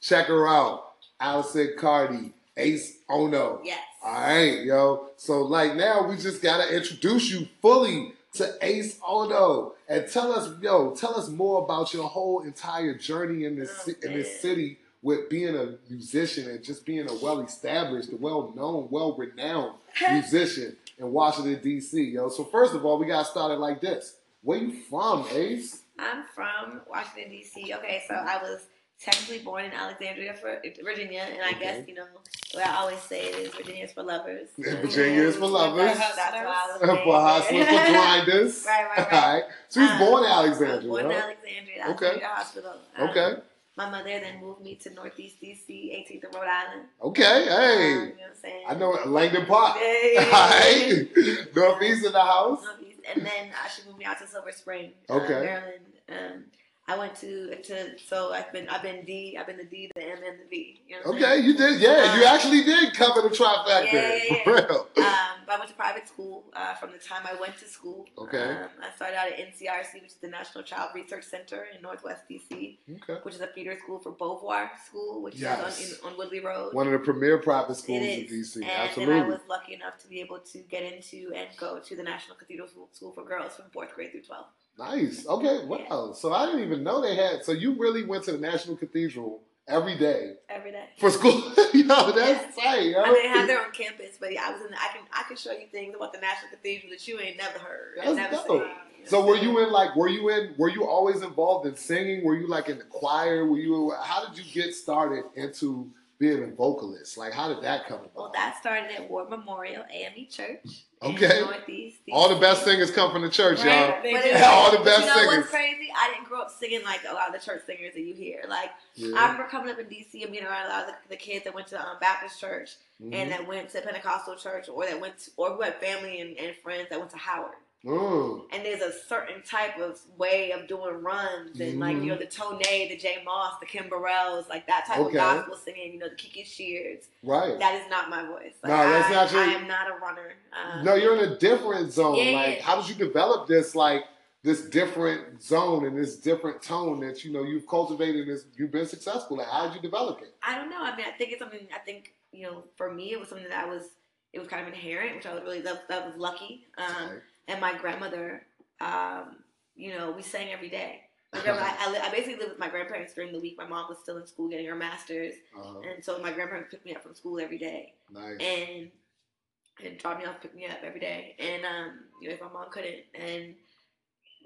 check her out. Allison Cardi, Ace Ono. Yes. All right, yo. So, like, now we just got to introduce you fully to Ace Ono and tell us, yo, tell us more about your whole entire journey in this Oh, in this city with being a musician and just being a well-established, well-known, well-renowned [laughs] musician in Washington D.C. Yo, so first of all, we got started like this. Where you from, Ace? I'm from Washington D.C. Okay, so I was technically born in Alexandria, for, Virginia, and I guess you know what I always say is Virginia is for lovers. Yeah, Virginia is for lovers. That's why I was for named hustlers, for grinders. [laughs] Right, right, right. All right. So he's Um, born in Alexandria. born in? Alexandria, Okay. Hospital. Um, Okay. My mother then moved me to Northeast DC, 18th of Rhode Island. Okay. Um, Hey. you know what I'm saying? I know Langdon Park. Hey. [laughs] All right. Northeast in the house. Northeast. And then uh, she moved me out to Silver Spring, uh, Okay. Maryland. Um, I went to to so I've been I've been D I've been the D the M and the V. You know Okay, you did. Yeah, you Um, actually did cover the trifecta. Yeah, yeah, yeah. real. Um, but I went to private school uh, from the time I went to school. Okay. Um, I started out at NCRC, which is the National Child Research Center in Northwest DC, Okay. which is a feeder school for Beauvoir School, which Yes. is on, in, on Woodley Road. One of the premier private schools in. DC. And Absolutely. then I was lucky enough to be able to get into and go to the National Cathedral School- School for Girls from fourth grade through 12th. Nice. Okay. Wow. So I didn't even know they had. So you really went to the National Cathedral every day Every day. for school. [laughs] yo, that's tight. Yo. I mean, they have their own campus, but yeah, I was in. The, I can I can show you things about the National Cathedral that you ain't never heard. That's never dope. seen. So were you in like? Were you in? Were you always involved in singing? Were you like in the choir? Were you? How did you get started into being a vocalist? Like, how did that come Well, about? that started at War Memorial AME Church. Okay. In Northeast. All the best singers come from the church, Right. y'all. But it's- All the but best you know singers. what's crazy? I didn't grow up singing like a lot of the church singers that you hear. Like I remember coming up in DC and being around a lot of the, the kids that went to um, Baptist church Mhm. and that went to Pentecostal church or that went to, or who had family and, and friends that went to Howard. Mm. And there's a certain type of way of doing runs and like Mm-hmm. you know the Tone, the J Moss, the Kim Burrells, like that type Okay. of gospel singing. You know the Kiki Sheard. Right. That is not my voice. Like, No, that's I, not your- I am not a runner. Um, No, you're in a different zone. Yeah, like, yeah. how did you develop this like this different zone and this different tone that you know you've cultivated? This you've been successful at. How did you develop it? I don't know. I mean, I think it's something. I think you know, for me, it was something that I was. It was kind of inherent, which I was really that, that was lucky. Um, Right. And my grandmother, um, you know, we sang every day. [laughs] My grandma, I, I, I basically lived with my grandparents during the week. My mom was still in school getting her master's, Uh-huh. and so my grandparents picked me up from school every day Nice. and and dropped me off, picked me up every day. And um, you know, if my mom couldn't, and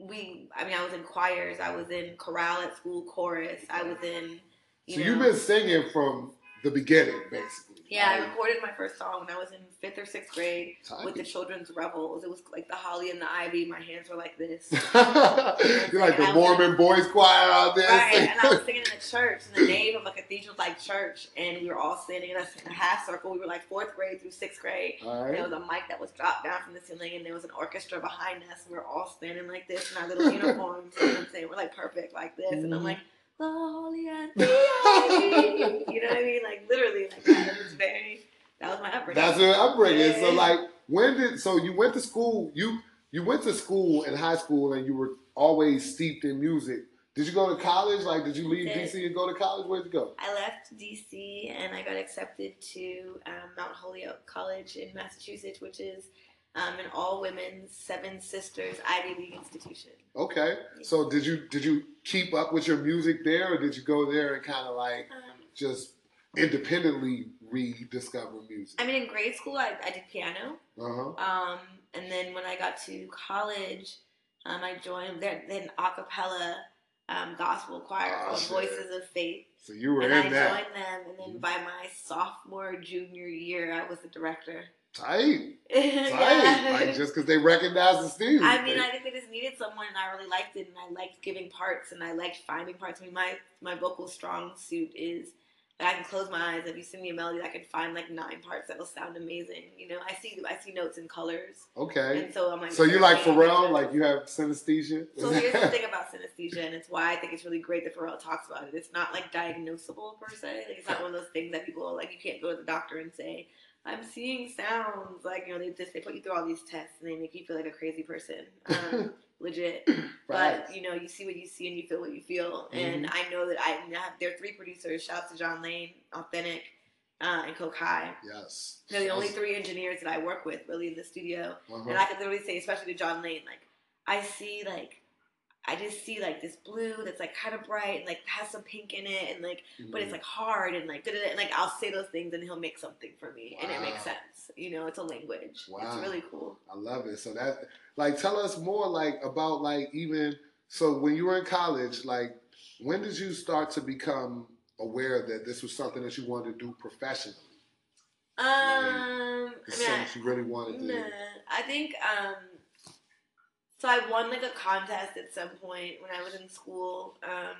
we, I mean, I was in choirs, I was in chorale at school, chorus, I was in. You so know, you've been singing from the beginning, basically. Yeah, I oh. recorded my first song when I was in fifth or sixth grade tight. with the children's revels. It was like the holly and the ivy. My hands were like this. [laughs] You're like the Mormon boys choir out there. Right, and I was [laughs] singing in a church, in the nave of a cathedral-like church, and we were all standing in a, in a half circle. We were like fourth grade through sixth grade. And there was a mic that was dropped down from the ceiling, and there was an orchestra behind us. And we were all standing like this in our little [laughs] uniforms. You know what I'm saying? We're like perfect like this, and I'm mm. like, the holy and the. [laughs] You know what I mean? Like literally like that. Was very. That was my upbringing. That's your upbringing. So like, when did so you went to school? You you went to school in high school, and you were always steeped in music. Did you go to college? Like, did you leave Did. DC and go to college? Where'd you go? I left DC and I got accepted to um, Mount Holyoke College in Massachusetts, which is um, an all women's, seven sisters Ivy League institution. Okay. So did you did you keep up with your music there, or did you go there and kind of like Um, just independently rediscover music? I mean, in grade school, I, I did piano. Uh huh. Um, and then when I got to college, um, I joined their then a cappella um, gospel choir Oh, called shit. Voices of Faith. So you were and in I that. joined them, and then by my sophomore, junior year, I was the director. Tight, [laughs] Yeah. tight. Like just because they recognize the Steve. I mean, I think they just needed someone, and I really liked it, and I liked giving parts, and I liked finding parts. I mean, my my vocal strong suit is that I can close my eyes. If you sing me a melody, I can find like nine parts that will sound amazing. You know, I see I see notes and colors, okay. and so I'm like. So you like Pharrell? Like you have synesthesia? So here's the [laughs] thing about synesthesia, and it's why I think it's really great that Pharrell talks about it. It's not like diagnosable per se. Like it's not one of those things that people like. You can't go to the doctor and say, "I'm seeing sounds." Like you know, they just they put you through all these tests and they make you feel like a crazy person. Um, [laughs] legit. [clears throat] Right. But you know, you see what you see and you feel what you feel. And Mm-hmm. I know that I have there are three producers. Shouts to John Lane, Authentic, uh, and Coke High. Yes. They're the only three engineers that I work with really in the studio. Uh-huh. And I could literally say, especially to John Lane, like I see like I just see like this blue that's like kind of bright and like has some pink in it and like but Mm-hmm. it's like hard and like da-da-da, and like I'll say those things and he'll make something for me and it makes sense. You know, it's a language. Wow. It's really cool. I love it. So that, like, tell us more, like, about like even So when you were in college, like, when did you start to become aware that this was something that you wanted to do professionally? Um, It's I mean, something you really wanted to Nah, do. I think um so I won like a contest at some point when I was in school um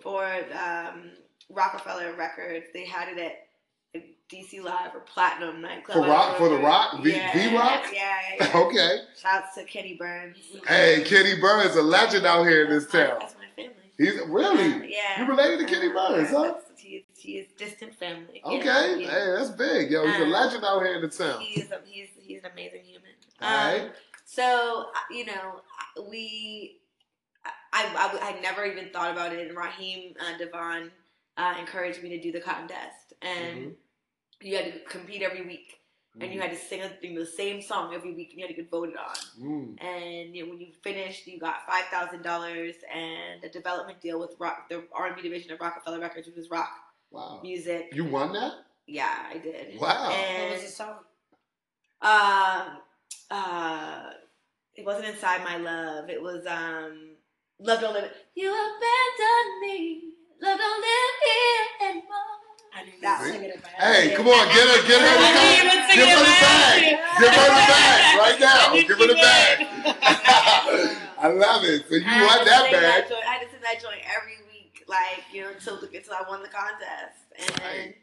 for um Roc-A-Fella Records. They had it at like, DC Live or Platinum nightclub. For rock- for the rock? V- yeah, V-Rock? Yeah, yeah, yeah. [laughs] Okay. Shouts to Kenny Burns. Hey, Kenny Burns, is a legend out here in this town. That's my family. He's really. Yeah. You related to Kenny Burns, huh? He is, he is distant family. Okay. yeah. Hey, that's big, yo. He's a Um, legend out here in the town. He is a, he's he's an amazing human. All Um, right. So uh, you know, we, I, I, I never even thought about it. And Raheem uh, DeVaughn uh, encouraged me to do the contest, and Mhm. you had to compete every week, and you had to sing a, you know, the same song every week, and you had to get voted on. Mm. And you know, when you finished, you got five thousand dollars and a development deal with rock, the R and B division of Roc-A-Fella Records, which was rock Wow. music. You won that? Yeah, I did. Wow. And, What was the song? um, uh, it wasn't inside my love. It was um, love don't live. You abandoned me. Love don't live here anymore. I knew That sing it Hey, come on, get her, get her, I the didn't bag. Give it her the bag. Give her the [laughs] bag right now. I Give her the bag. [laughs] I love it. So you I had that sing bag. joint- I had to sing that joint every week, like you know, until until I won the contest, and then Right.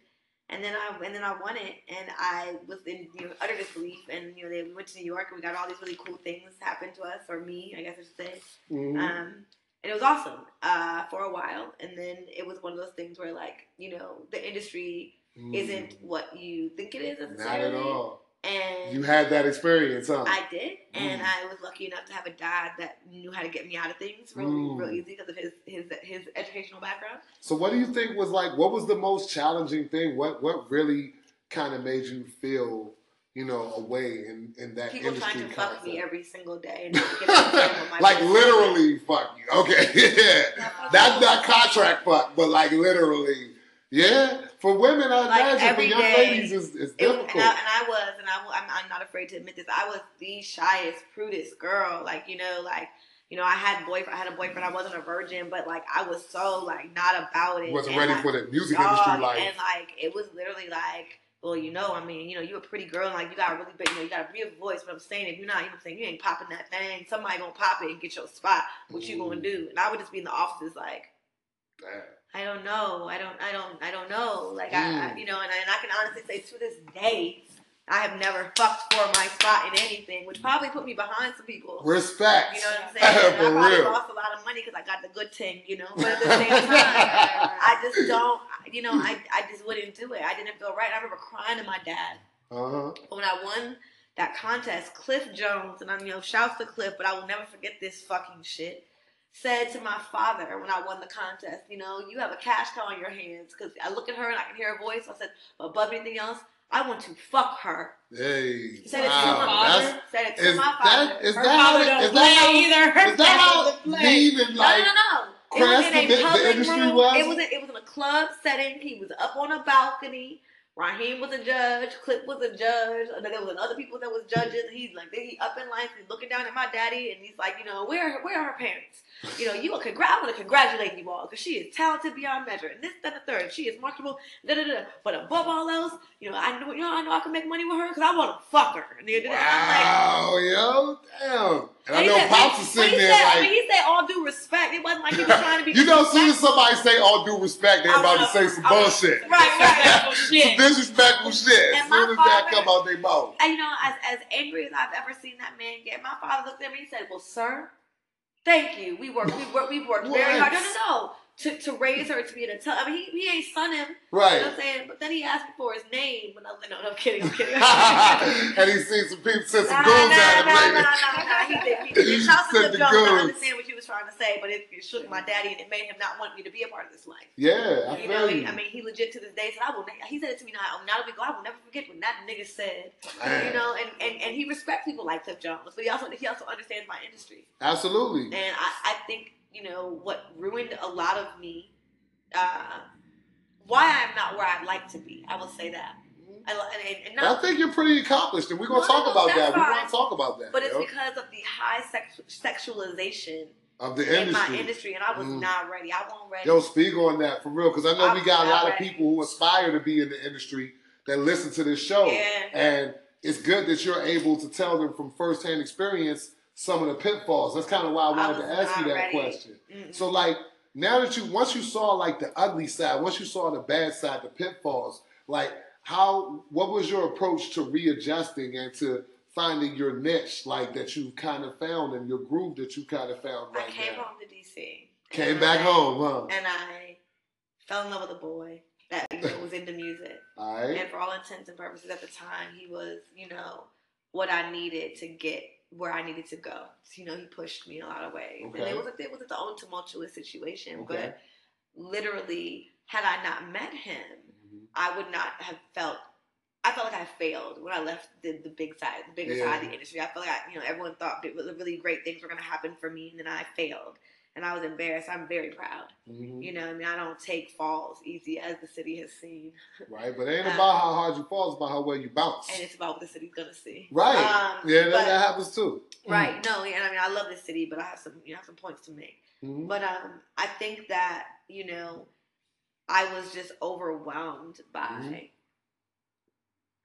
And then I and then I won it, and I was in you know utter disbelief, and you know they we went to New York, and we got all these really cool things happen to us, or me, I guess I should say. Mhm. Um, and it was awesome uh, for a while, and then it was one of those things where like you know the industry isn't what you think it is Mm. Not at all. And You had that experience, huh? I did, and Mm. I was lucky enough to have a dad that knew how to get me out of things real, Mm. real easy because of his his his educational background. So what do you think was like? What was the most challenging thing? What what really kind of made you feel, you know, away in in that People industry trying to fuck me every single day and [laughs] not get understand what my like literally fuck you. Okay, [laughs] yeah. Not not contract fuck, but like literally. Yeah. For women, I Like, imagine for young day, ladies, it's, it's It difficult. and, I, and I was, and I, am I'm not afraid to admit this. I was the shyest, prudest girl. Like you know, like you know, I had boyfriend. I had a boyfriend. I wasn't a virgin, but like I was so like not about it. wasn't And, ready like, for the music dog, industry life. And like it was literally like, well, you know, I mean, you know, you're a pretty girl, and like you got a really big, you know, you got a real voice. But I'm saying, if you're not, you know, what I'm saying you ain't popping that thing. Somebody gonna pop it and get your spot. What you gonna do? And I would just be in the offices like. Damn. I don't know. I don't. I don't. I don't know. Like I, I, Mm. you know, and I, and I can honestly say to this day, I have never fucked for my spot in anything, which probably put me behind some people. Respect. You know what I'm [laughs] saying? And I For probably real. lost a lot of money because I got the good thing, you know. But at the same [laughs] time, I just don't. You know, I I just wouldn't do it. I didn't feel right. I remember crying to my dad Uh-huh. when I won that contest, Cliff Jones, and I'm you know, shouts to Cliff, but I will never forget this fucking shit. Said to my father when I won the contest, you know, you have a cash cow on your hands because I look at her and I can hear her voice. I said, but above anything else, I want to fuck her. Hey. Said it to my father. Said it to is my father. that is Her that how father it- don't is play that how either. Her is that how dad doesn't play. mean no, like no, no, no. It was in a the- the public industry room. was? It was a, it was in a club setting. He was up on a balcony. Raheem was a judge. Cliff was a judge. And then there was other people that was judges. He's like, he up in line, he's looking down at my daddy, and he's like, you know, where where are her parents? You know, you congr- I want to congratulate you all because she is talented beyond measure, and this, that, and the third. She is marketable. Da, da, da. But above all else, you know, I know, you know, I know I can make money with her because I want to fuck her. And, then- like, yo, damn. And I know said- Pops is sitting there said, I like, mean, he said all due respect. It wasn't like he was [laughs] trying to be. you know, as soon as somebody say all due respect, they're about to say some I wanna- bullshit. Right, right. Disrespectful [laughs] Some disrespectful shit. And my soon as that father- come out their mouth. And you know, as, as angry as I've ever seen that man get, my father looked at me and said, Well, sir, thank you. We worked, we worked, we've worked very hard. No, no, no. To, to raise her to be an adult. I mean, he, he ain't son him. Right. You know what I'm saying? But then he asked me for his name. And I was like, No, no, I'm kidding, I'm kidding. [laughs] and he seen some people send some Nah, goons nah, at him nah, later. nah, nah. He did. He did. [laughs] And shouts to Sent the Jones. I understand what he was trying to say, but it, it shook my daddy and it made him not want me to be a part of this life. Yeah, I You know, he, I mean, he legit to this day said, "I will." He said it to me now. Now that we go, I will never forget what that nigga said. Man. You know, and, and, and he respects people like Cliff Jones, but he also he also understands my industry. Absolutely. And I, I think you know what ruined a lot of me. Uh, why I'm not where I'd like to be. I will say that. I, and, and I think you're pretty accomplished, and we're gonna talk about that. We're gonna talk about that. but it's yo. because of the high sex, sexualization of the in industry. my industry, and I was Mm. not ready. I wasn't ready. Yo, speak on that for real, because I know I we got a not lot of people who aspire to be in the industry that listen to this show, Yeah. and it's good that you're able to tell them from firsthand experience some of the pitfalls. That's kind of why I I wanted was to ask you that ready. question. Mm-mm. So, like, now that you once you saw like the ugly side, once you saw the bad side, the pitfalls, like how what was your approach to readjusting and to finding your niche, like that you kind of found and your groove that you kind of found I right came now? home to DC. Came back I- home, huh? and I fell in love with a boy that you know, was into music. [laughs] All right. And for all intents and purposes at the time, he was, you know, what I needed to get where I needed to go. So, you know, he pushed me in a lot of ways. And it was a, it was its own tumultuous situation. Okay. But literally, had I not met him, Mhm. I would not have felt. I felt like I failed when I left the, the big side, the bigger Yeah. side of the industry. I felt like I, you know everyone thought really great things were going to happen for me, and then I failed, and I was embarrassed. I'm very proud. Mhm. You know, I mean, I don't take falls easy, as the city has seen, Right, but it ain't Uh, about how hard you fall; it's about how well you bounce. and it's about what the city's to see. Right. Um, yeah, that, but- that happens too. Right. No, and I mean, I love this city, but I have some, you know, some points to make. Mhm. But um, I think that you know, I was just overwhelmed by Mhm.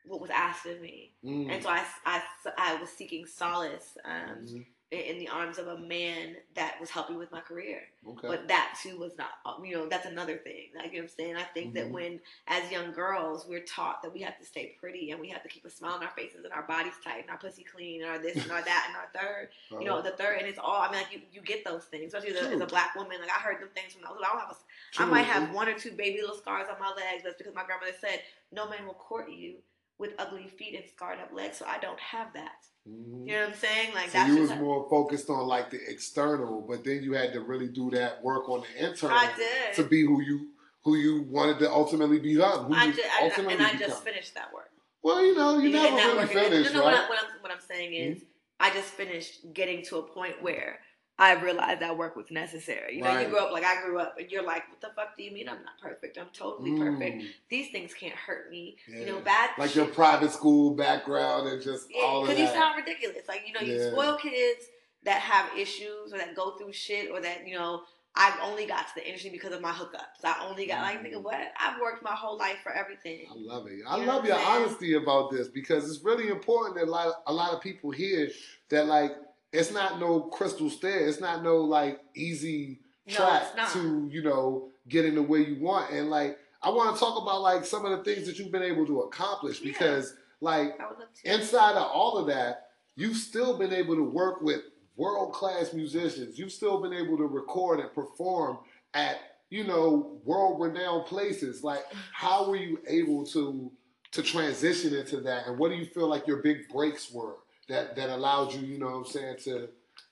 what was asked of me, Mhm. and so I, I, I was seeking solace um, Mhm. In, the arms of a man that was helping with my career. Okay. But that too was not, uh, you know, that's another thing. Like you know what I'm saying? I think that Mhm. when, as young girls, we're taught that we have to stay pretty and we have to keep a smile on our faces and our bodies tight and our pussy clean and our this and our [laughs] that and our third, you know, Uh-huh. the third, and it's all. I mean, like you, you get those things, especially as a, as a black woman. Like I heard them things when I was. I don't have a. I True. might have one or two baby little scars on my legs. That's because my grandmother said no man will court you with ugly feet and scarred up legs. So I don't have that. Mhm. You know what I'm saying? Like So that's you was more focused on like the external, but then you had to really do that work on the internal I did. to be who you who you wanted to ultimately become. Who I just, I, ultimately and I become. just finished that work. Mm-hmm. well, you know, you never really finished, no, no, right? what, I'm, what I'm saying is, I just finished getting to a point where I realized that work was necessary. You know, Right. you grow up like I grew up, and you're like, "What the fuck do you mean I'm not perfect? I'm totally perfect. Mm, These things can't hurt me. You know, bad like shit- your private school background and just all of because you sound ridiculous. Like you know, you Yeah. spoil kids that have issues or that go through shit or that you know. I've only got to the industry because of my hookups. I only got like, nigga, what? I've worked my whole life for everything. I love it. I You love your honesty about this because it's really important that a lot, a lot of people hear that like it's not no crystal stair. It's not no like easy track not. to you know getting the way you want. And like I want to talk about like some of the things that you've been able to accomplish Yeah. because like I would love to. inside of all of that, you've still been able to work with world class musicians. You've still been able to record and perform at you know world renowned places. Like, how were you able to to transition into that? And what do you feel like your big breaks were that that allowed you, you know, what I'm saying to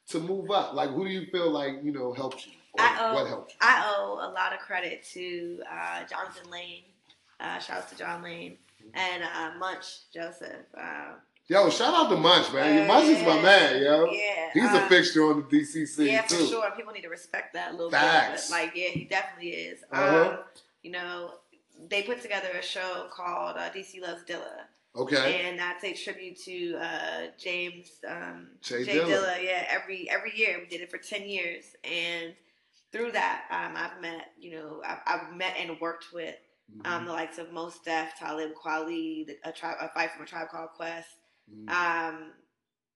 to move up? Like, who do you feel like you know helped you? I owe, what helped you? I owe a lot of credit to uh, Jonathan Lane. Uh, shouts to John Lane and uh, Munch Joseph. Uh, Yo, shout out to Munch, man. Munch is my man, yo. Yeah, He's uh, a fixture on the DC scene Yeah, too. for sure. People need to respect that a little Facts. bit. But like, yeah, he definitely is. Uh-huh. Um, you know, they put together a show called uh, DC Loves Dilla, Okay. and that's a tribute to uh, James um, Jay Jay Dilla. Dilla. Yeah, every every year we did it for ten years, and through that, um, I've met you know I've, I've met and worked with Mm-hmm. um, the likes of Mos Def, Talib Kweli, the, a tribe, a fight from a tribe called Quest, Mhm. um,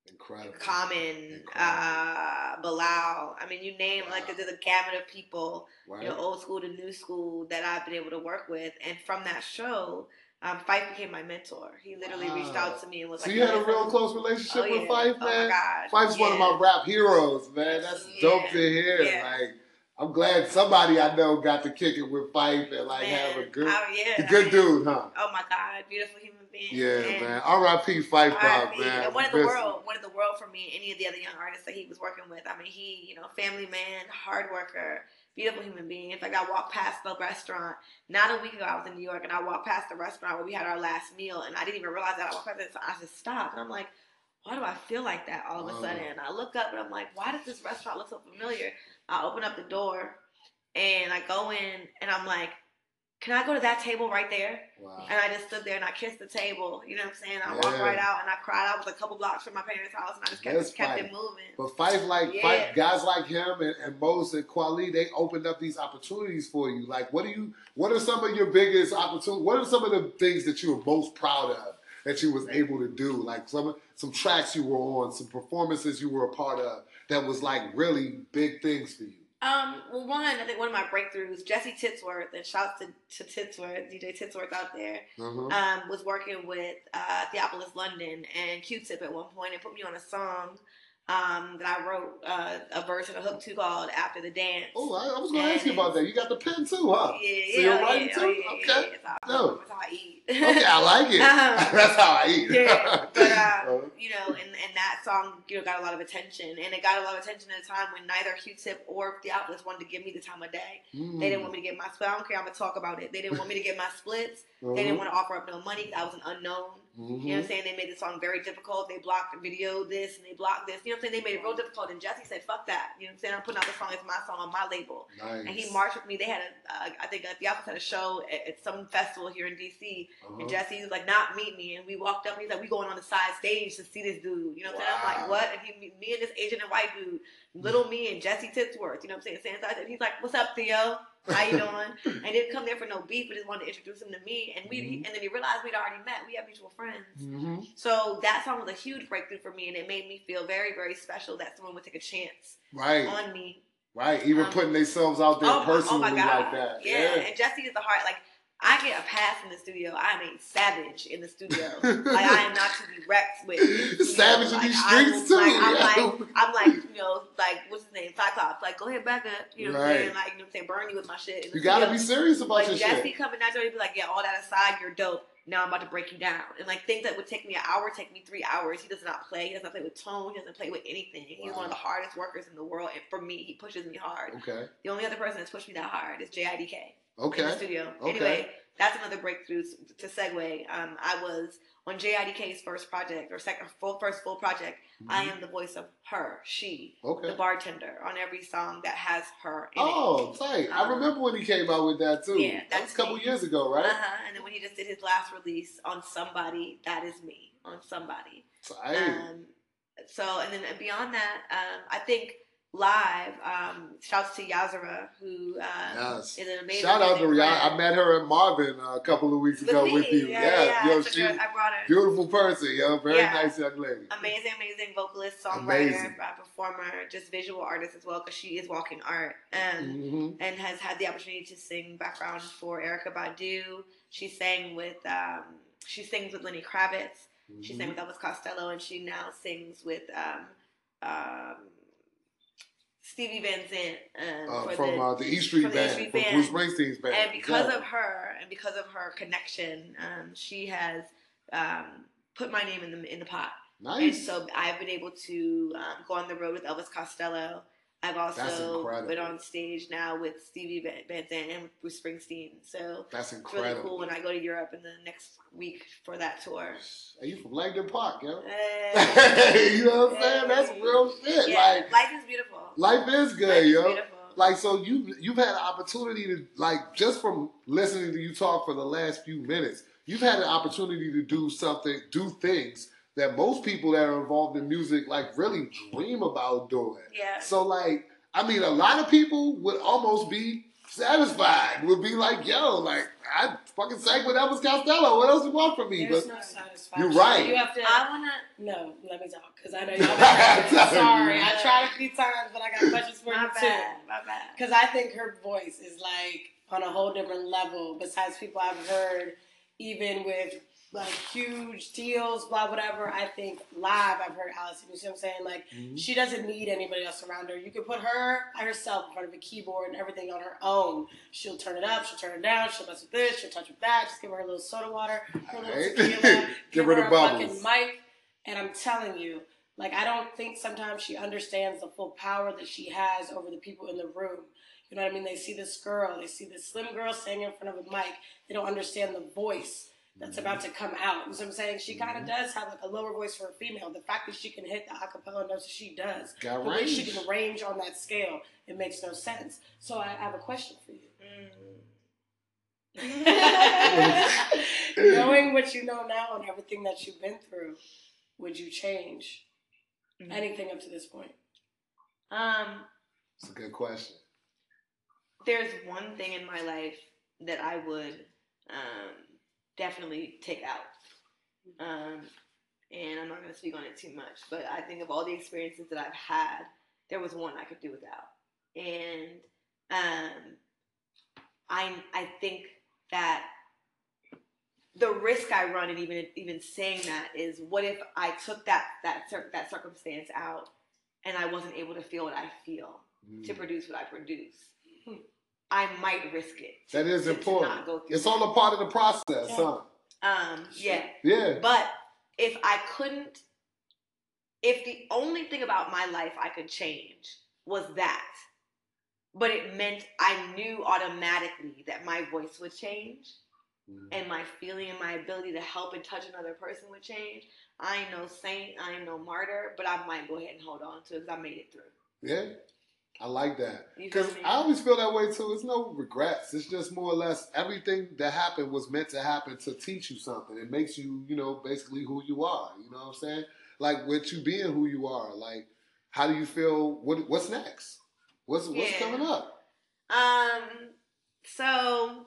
Incredible. Common, Incredible. uh, Bilal. I mean, you name like Wow. there's a gamut of people, Right. you know, old school to new school that I've been able to work with. And from that show, um, Phife became my mentor. He literally reached out to me and was So like, "So you had a real close relationship Oh, with yeah. Phife, Oh, my man. God. Phife's one of my rap heroes, man. That's dope to hear. Yeah. Like, I'm glad somebody I know got to kick it with Phife and like Man, have a good, oh, yeah, a good I- dude, huh? Oh my God, beautiful human being. Yeah, And- man. R.I.P. Phife Dawg, man. And one of the world, one of the world for me, any of the other young artists that he was working with. I mean, he, you know, family man, hard worker, beautiful human being. In fact, I walked past the restaurant not a week ago. I was in New York, and I walked past the restaurant where we had our last meal, and I didn't even realize that I walked past it. So I just stopped, and I'm like, why do I feel like that all of a Oh. sudden? And I look up, and I'm like, why does this restaurant look so familiar? I open up the door, and I go in, and I'm like. Can I go to that table right there? Wow. And I just stood there and I kissed the table. You know what I'm saying? I walked right out and I cried. I was a couple blocks from my parents' house and I just kept, That's kept it moving. But Phife like Yeah. Phife guys like him and, and Mos and Kweli, they opened up these opportunities for you. Like, what do you? What are some of your biggest opportunities? What are some of the things that you were most proud of that you was able to do? Like some some tracks you were on, some performances you were a part of that was like really big things for you. Um, well, one, I think one of my breakthroughs, Jesse Tittsworth, and shouts to, to Tittsworth, DJ Tittsworth out there, Uh-huh. um, was working with uh, Theophilus London and Q-Tip at one point and put me on a song um, that I wrote uh, a version of hook 2 called After the Dance. oh, I, I was going to ask you about that. You got the pen too, huh? Yeah, So you're oh, writing yeah, too? oh, yeah, Okay. yeah, No. that's how I eat. [laughs] Okay, I like it. Um, [laughs] [laughs] That's how I eat. yeah, but uh, Uh-huh. you know, and, and that song, you know, got a lot of attention, and it got a lot of attention at a time when neither Q-Tip or Theophilus wanted to give me the time of day. Mm. They didn't want me to get my split. I don't care. I'm gonna talk about it. They didn't want me to get my splits. Uh-huh. They didn't want to offer up no money. I was an unknown. Mhm. You know what I'm saying? They made the song very difficult. They blocked the video this and they blocked this. You know what I'm saying? They made it real difficult. And Jesse said, "Fuck that." You know what I'm saying? I'm putting out the song It's my song on my label. Nice. And he marched with me. They had a, uh, I think uh, the office had a show at, at some festival here in DC. Uh-huh. And Jesse was like, "Not meet me." And we walked up. and He's like, "We going on the side stage to see this dude." You know what I'm saying? I'm like, "What?" And he, me and this Asian and white dude, little me and Jesse Tittsworth. You know what I'm saying? Stands out there. And he's like, "What's up, Theo? How you [laughs] doing?" and didn't come there for no beef, but just wanted to introduce him to me. And we, Mhm. and then he realized we'd already met. We have mutual friends. Mhm. So that song was a huge breakthrough for me, and it made me feel very, very special that someone would take a chance Right. on me. Right. Even Um, putting themselves out there Oh, oh personally my God. like that. Yeah. and Jesse is the heart. Like I get a pass in the studio. I am a savage in the studio. [laughs] like I am not to be wrecked with. you know, Savage in like, these streets, too, Like, I'm like, I'm like, you know, like what's his name, Cyclops. Like, go ahead, back up. You know what I'm saying? Like, you know what I'm saying? Burn you with my shit. You gotta be serious about your shit. Like your Jesse shit. coming out there and be like, yeah, all that aside, you're dope. Now I'm about to break you down. And like things that would take me an hour take me three hours. He does not play. He does not play with tone. He doesn't play with anything. He's one of the hardest workers in the world. And for me, he pushes me hard. Okay. The only other person that's pushed me that hard is JIDK in the Okay. studio. Okay. Anyway, that's another breakthrough to segue. Um, I was on JIDK's first project or second full first full project. I am the voice of her, she, Mm-hmm. Okay. the bartender on every song that has her in Oh, tight. I Um, remember when he came out with that too. yeah, that was that's a couple me. years ago, right? Uh-huh. And then when he just did his last release on Somebody, that is me on Somebody. Tight. Um, so and then beyond that, um, I think live. Um, shouts to Yazara, who uh, yes. is an amazing. Shout out to Rihanna. I met her at Marvin uh, a couple of weeks ago me. with you. Yeah, Yeah, yeah. yo, she her- I brought her. beautiful person, yo, very Yeah. nice young lady. Amazing, amazing vocalist, songwriter, Amazing. uh, performer, just visual artist as well, because she is walking art. Um, hmm and has had the opportunity to sing background for Erykah Badu. She sang with um, she sings with Lenny Kravitz. She Mm-hmm. sang with Elvis Costello, and she now sings with um, um, Stevie Van Zandt um, Uh, from the, uh, the E Street the Band, Street from Band. Bruce Springsteen's band. and because Yeah. of her and because of her connection, um, she has um, put my name in the in the pot. And nice. so I've been able to um, go on the road with Elvis Costello. I've also incredible. been on stage now with Stevie Van Zandt and Bruce Springsteen. So That's it's really incredible. cool when I go to Europe in the next week for that tour. Hey, you from Langdon Park, yo? [laughs] You know what I'm saying? That's real shit. yeah, Like life is beautiful. life is Life good, is yo. beautiful. Like so, you you've had an opportunity to like just from listening to you talk for the last few minutes, you've had an opportunity to do something, do things that most people that are involved in music like really dream about doing. yeah. So like, I mean, a lot of people would almost be satisfied. Would be like, yo, like I fucking sang with Elvis Costello. What else you want from me? There's But no satisfaction. You're right. You have to. I wanna. no, let me talk because I know [laughs] y'all. Been sorry, I tried a few times, but I got questions for My you too. bad. My bad. Because I think her voice is like on a whole different level. Besides people I've heard, even with like huge deals, blah whatever. I think live, I've heard Allison. You see what I'm saying? Like Mm-hmm. she doesn't need anybody else around her. You can put her herself in front of a keyboard and everything on her own. She'll turn it up, she'll turn it down, she'll mess with this, she'll touch with that. Just give her a little soda water, her little Alright. tequila, [laughs] Give her the a bubbles. fucking mic. And I'm telling you, like I don't think sometimes she understands the full power that she has over the people in the room. You know what I mean? They see this girl, they see this slim girl singing in front of a mic. They don't understand the voice that's about to come out. You know what I'm saying? She kind of does have like a lower voice for a female. The fact that she can hit the acapella notes that she does, Got the way she can range on that scale, it makes no sense. So I have a question for you. Mm. [laughs] Knowing what you know now and everything that you've been through, would you change Mhm. anything up to this point? Um, It's a good question. there's one thing in my life that I would um, definitely take out. Um, and I'm not going to speak on it too much, but I think of all the experiences that I've had, there was one I could do without. And um, I, I think that the risk I run, and even even saying that, is what if I took that that cir- that circumstance out, and I wasn't able to feel what I feel to Mm. produce what I produce. I might risk it. That is to- to important. not go through It's that. all a part of the process, Yeah. huh? Um, yeah. Yeah. But if I couldn't, if the only thing about my life I could change was that, but it meant I knew automatically that my voice would change Mhm. and my feeling and my ability to help and touch another person would change, I ain't no saint, I ain't no martyr, but I might go ahead and hold on to it because I made it through. Yeah. I like that. Because? I always feel that way too. It's no regrets. It's just more or less everything that happened was meant to happen to teach you something. It makes you, you know, basically who you are. You know what I'm saying? Like with you being who you are. Like, how do you feel? What What's next? What's What's Yeah. coming up? Um, so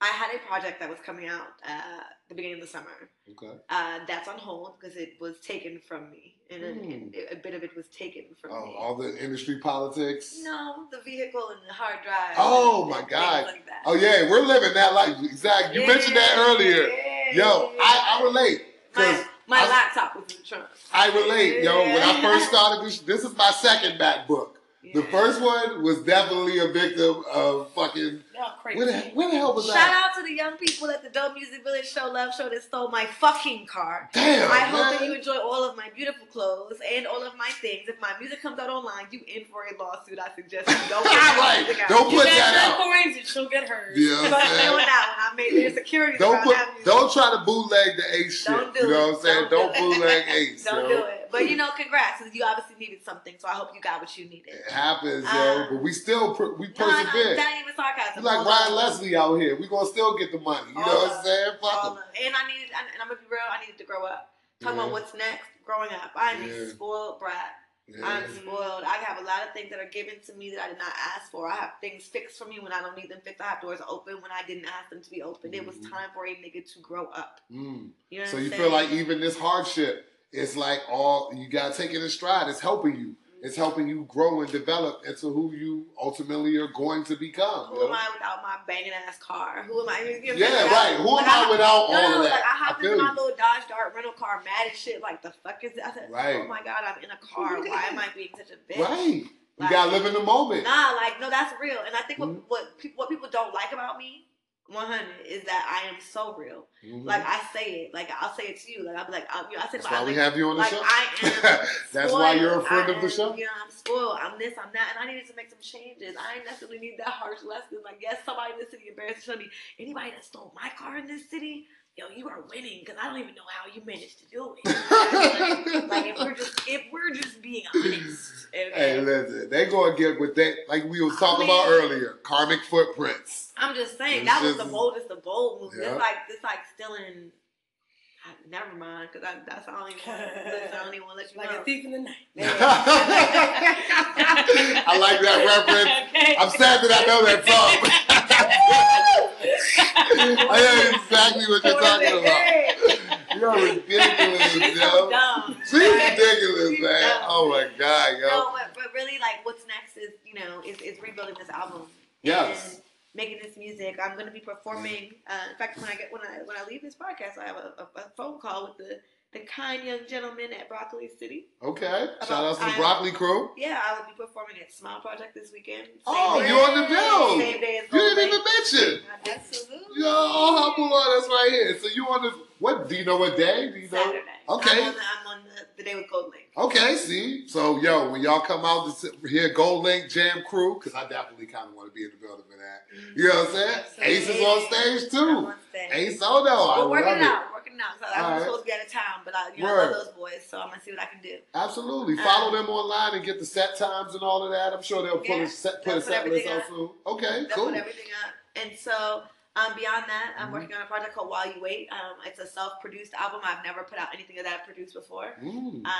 I had a project that was coming out uh, the beginning of the summer. Okay. Uh, that's on hold because it was taken from me, and a, Hmm. a bit of it was taken from Oh, me. all the industry politics. No, the vehicle and the hard drive. Oh, and my God. Like. Oh yeah, we're living that life. Exactly. You mentioned that earlier. yeah, Yo, yeah. I, I relate. Cause my my I- laptop was in the trunk. I relate, yo. When I first started this, this is my second MacBook. The first one was definitely a victim of fucking. Y'all crazy. Where the, where the hell was Shout I? out to the young people at the Dope Music Village Show Love Show that stole my fucking car. Damn, I hope man. that you enjoy all of my beautiful clothes and all of my things. If my music comes out online, you in for a lawsuit. I suggest you [laughs] don't right. Don't put got that out. and she'll get hers. Yeah. But doing that when I made their security. Don't put. Don't try to bootleg the Ace shit. Don't do you know it. what I'm saying? Don't Don't, do bootleg [laughs] Ace. Don't yo. do it. But you know, congrats. You obviously needed something, so I hope you got what you needed. It happens, yo. Uh, but we still per- we No, no, persevere. that ain't even sarcasm. Like Ryan. Leslie out here. We gonna still get the money. You know what I'm saying? Fuck All 'em. love. And I needed, and I'm gonna be real. I needed to grow up. Talking Yeah. about what's next. Growing up, I'm Yeah. a spoiled brat. Yeah. I'm spoiled. I have a lot of things that are given to me that I did not ask for. I have things fixed for me when I don't need them fixed. I have doors open when I didn't ask them to be open. It was Mhm. time for a nigga to grow up. Mm. You know So you saying? feel like even this hardship, it's like all you gotta take it in stride. It's helping you. It's helping you grow and develop into who you ultimately are going to become. Who am I without my banging ass car? Who am I? You know what I'm Yeah, right. Who am I without no, all no, of that? Like I I hopped feel into my you. little Dodge Dart rental car, mad as shit. Like the fuck is that? I said, Right. Oh my god, I'm in a car. [laughs] Why am I being such a bitch? Right. You gotta live in the moment. Nah, like no, that's real. And I think what Mhm. what people what people don't like about me, 100, is that I am so real. Mhm. Like I say it, like I'll say it to you. Like I'll be like, I'll, you know, I said That's why we like, have you on the like show. I [laughs] am. That's why you're a friend I of the am, show. You know, I'm spoiled. I'm this. I'm that, and I needed to make some changes. I didn't necessarily need that harsh lesson. Like yes, somebody in this city embarrassed me anybody that stole my car in this city. Yo, you are winning because I don't even know how you managed to do it. [laughs] like if we're just if we're just being honest. Okay? Hey, listen, they gonna get with that, like we was talking about mean- earlier, karmic footprints. I'm just saying It's that was the boldest of bold moves. Yeah. It's like it's like stealing. I- Never mind, because that's I don't even want to. I don't even want to let you Like know. a thief in the night. [laughs] I like that reference. [laughs] Okay. I'm sad that I know that song. I know exactly what you're talking about. [laughs] You're ridiculous, yo. Dumb. She's ridiculous, She's man. dumb. Oh my god, yo. No, but, but really, like, what's next is you know is, is rebuilding this album. Yes. And making this music. I'm going to be performing. Uh, in fact, when I get when I when I leave this podcast, I have a, a, a phone call with the the kind young gentleman at Broccoli City. Okay. Shout About out to the time. broccoli crew. Yeah, I will be performing at Smile Project this weekend. Oh, Same Oh, day- you on the bill. Same day as You didn't even Lake. mention. Absolutely. Yo, humble on us right here. So you on the what? Do you know what day? Do you know? Saturday. Okay. I'm on the, I'm on the, the day with GoldLink. Okay, see, so yo, when y'all come out to sit- hear GoldLink Jam Crew, because I definitely kind of want to be in the building for that. You know what I'm saying? Ace is on stage too. on stage. Ace Ono, I We're working love it it. out. Working it out. So I'm Alright. supposed to be out of town, but I, you know, I love those boys, so I'm gonna see what I can do. Absolutely. Uh, Follow them online and get the set times and all of that. I'm sure they'll put Yeah, a set, put a set list out soon. Okay, They'll cool. put everything up, and so Um, beyond that, I'm Mhm. working on a project called While You Wait. Um, it's a self-produced album. I've never put out anything that I've produced before. Mm. Um,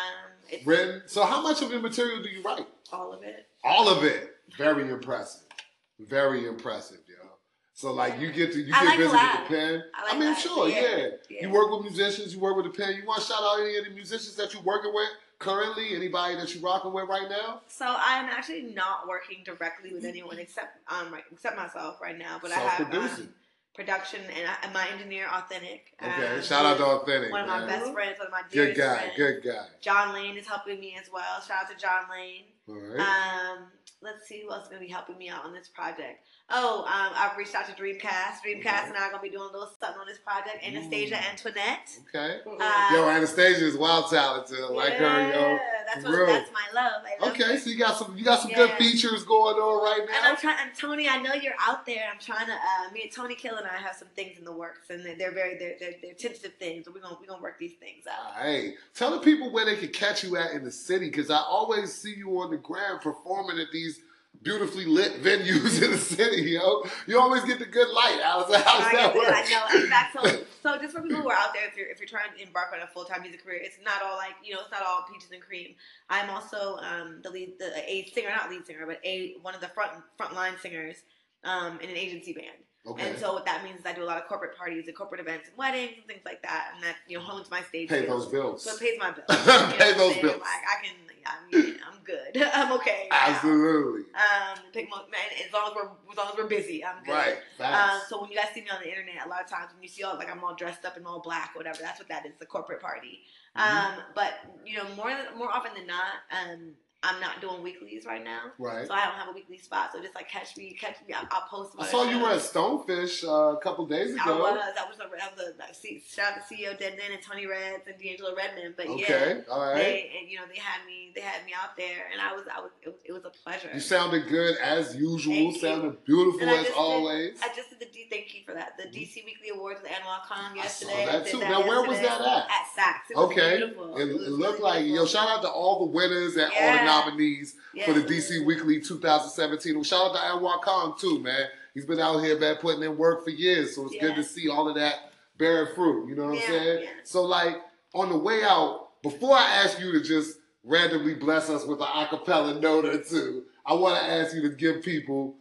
it's Written. So how much of your material do you write? all of it. All of it. Very impressive. Very impressive. So like you get to you I get like busy with the pen. I like mean, lab, sure, yeah. yeah. Yeah. You work with musicians. You work with the pen. You want to shout out any of the musicians that you're working with currently? Anybody that you're rocking with right now? So I'm actually not working directly with anyone except um right, except myself right now. But I have um, production and, I, and my engineer, Authentic. Okay. um, Shout out to Authentic. One of my best friends, one of my Good guy. friends. Good guy. John Lane is helping me as well. Shout out to John Lane. All right. Um, let's see who else is gonna be helping me out on this project. Oh, um, I've reached out to Dreamcast. Dreamcast and I are gonna be doing a little something on this project. Anastasia Mm. Antoinette. okay. Uh, Yo, Anastasia is wild talented. I like her, yo. That's, what, that's my love. I love Okay, her. so you got some you got some good features going on right now. And. I'm trying, and Tony, I know you're out there. I'm trying to. Uh, me and Tony Kill and I have some things in the works, and they're, they're very they're, they're, they're tentative things. But we're gonna we're gonna work these things out. Hey, tell the people where they can catch you at in the city, because I always see you on the ground performing at these beautifully lit venues [laughs] in the city, yo. You always get the good light. [laughs] How's how's I, that know, work? I know. In fact, so so just for people who are out there, if you're if you're trying to embark on a full time music career, it's not all like you know, it's not all peaches and cream. I'm also um, the lead, the a singer, not lead singer, but a one of the front frontline singers um, in an agency band. Okay. And so what that means is I do a lot of corporate parties and corporate events and weddings and things like that, and that you know hones my stage. Pay skills. those bills. So it pays my bills. Pay [laughs] You know what those bills. Like I can, I'm, I'm good. [laughs] I'm okay. now. Absolutely. Um, pick mo- man, as long as we're as long as we're busy, I'm good. Right. Um, so when you guys see me on the internet, a lot of times when you see all like I'm all dressed up in all black, or whatever, that's what that is, the corporate party. Mm-hmm. Um, but you know, more more often than not, um, I'm not doing weeklies right now, right. so I don't have a weekly spot. So just like catch me, catch me. I'll, I'll post. I saw it. you were at Stonefish uh, a couple days I ago. was. That was a, that was a like, see, shout out to CEO Dead and Tony Reds and D'Angelo Redmond. But yeah, Okay, all right. they and, you know they had me they had me out there, and I was I was it was, it was a pleasure. You sounded good as usual. Thank you. Sounded beautiful And I as just did- always. I just did the D. Thank you for that. The DC Weekly Awards with Anwar Khan I yesterday. that too. Now, where was that at? At Saks. It was Okay. beautiful. It, it was looked really like yo. beautiful. Shout out to all the winners and all Yeah. the nominees Yeah. for the DC Weekly 2017. Well, shout out to Anwar Khan too, man. He's been out here, man, putting in work for years. So it's good to see all of that bearing fruit. You know what Yeah, I'm saying? yeah. So like on the way out, before I ask you to just randomly bless us with an acapella note or two, I want to ask you to give people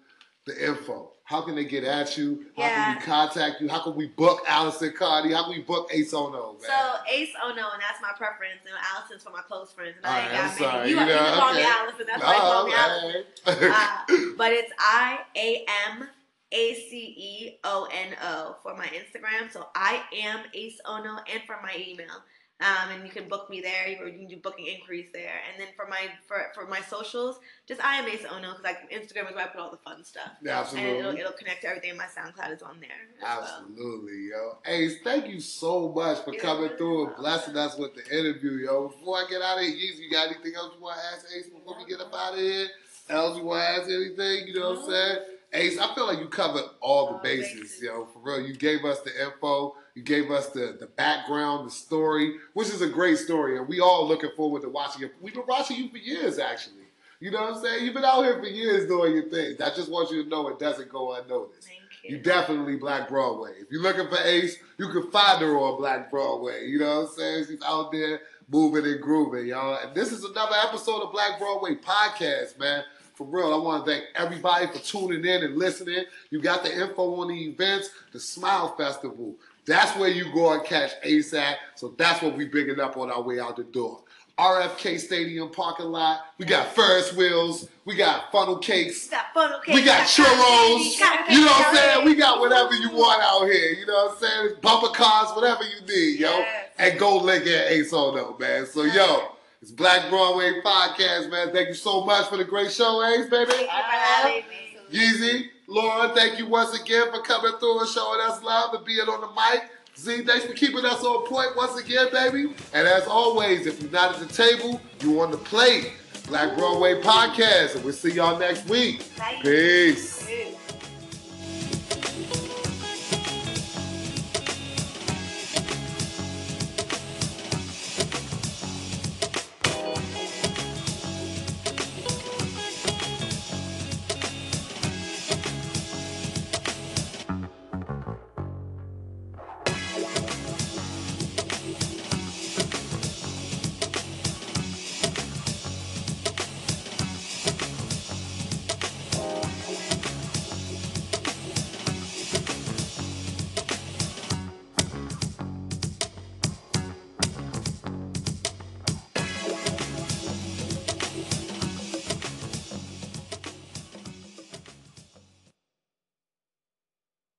the info. How can they get at you? How can we contact you? How can we book Allison Cardi? How can we book Ace Ono, man? So Ace, Ono, and that's my preference. And Allison's for my close friends. And I ain't right, I'm got sorry, many. You, you you know, can call me. Allison. That's why you call me Allison. Oh, Uh, [laughs] but it's I A M A C E O N O for my Instagram. So I am Ace Ono and for my email. Um, and you can book me there, or you can do booking inquiries there. And then for my for, for my socials, just I am Ace Ono because like Instagram is where I put all the fun stuff. Yeah, absolutely. And it'll, it'll connect to everything. My SoundCloud is on there. As well. Absolutely, yo. Ace, thank you so much for You're coming really through and blessing us with the interview, yo. Before I get out of here, you got anything else you want to ask Ace before we get up out of here? Else you want to ask anything? You know what I'm saying? Ace, I feel like you covered all the oh, All bases, bases. yo. For real, you gave us the info, you gave us the, the background, the story, which is a great story, and we all looking forward to watching it. We've been watching you for years, actually. You know what I'm saying? You've been out here for years doing your thing. I just want you to know it doesn't go unnoticed. Thank You you. definitely Black Broadway. If you're looking for Ace, you can find her on Black Broadway. You know what I'm saying? She's out there moving and grooving, y'all. And this is another episode of Black Broadway Podcast, man. For real, I want to thank everybody for tuning in and listening. You got the info on the events, the Smile Festival. That's where you go and catch at. So that's what we bigging up on our way out the door. RFK Stadium parking lot. We got Ferris wheels. We got funnel cakes. We got funnel cake, We got churros. You know what I'm saying? We got whatever you want out here. You know what I'm saying? Bumper cars, whatever you need, yo. And go link at Ace Ono, man. So, yo, it's Black Broadway Podcast, man. Thank you so much for the great show, Ace, baby. Thank you for. Yeezy, Lauryn, thank you once again for coming through and showing us love and being on the mic. Z, thanks for keeping us on point once again, baby. And as always, if you're not at the table, you're on the plate. Black Broadway Podcast, and we'll see y'all next week. Peace. Peace.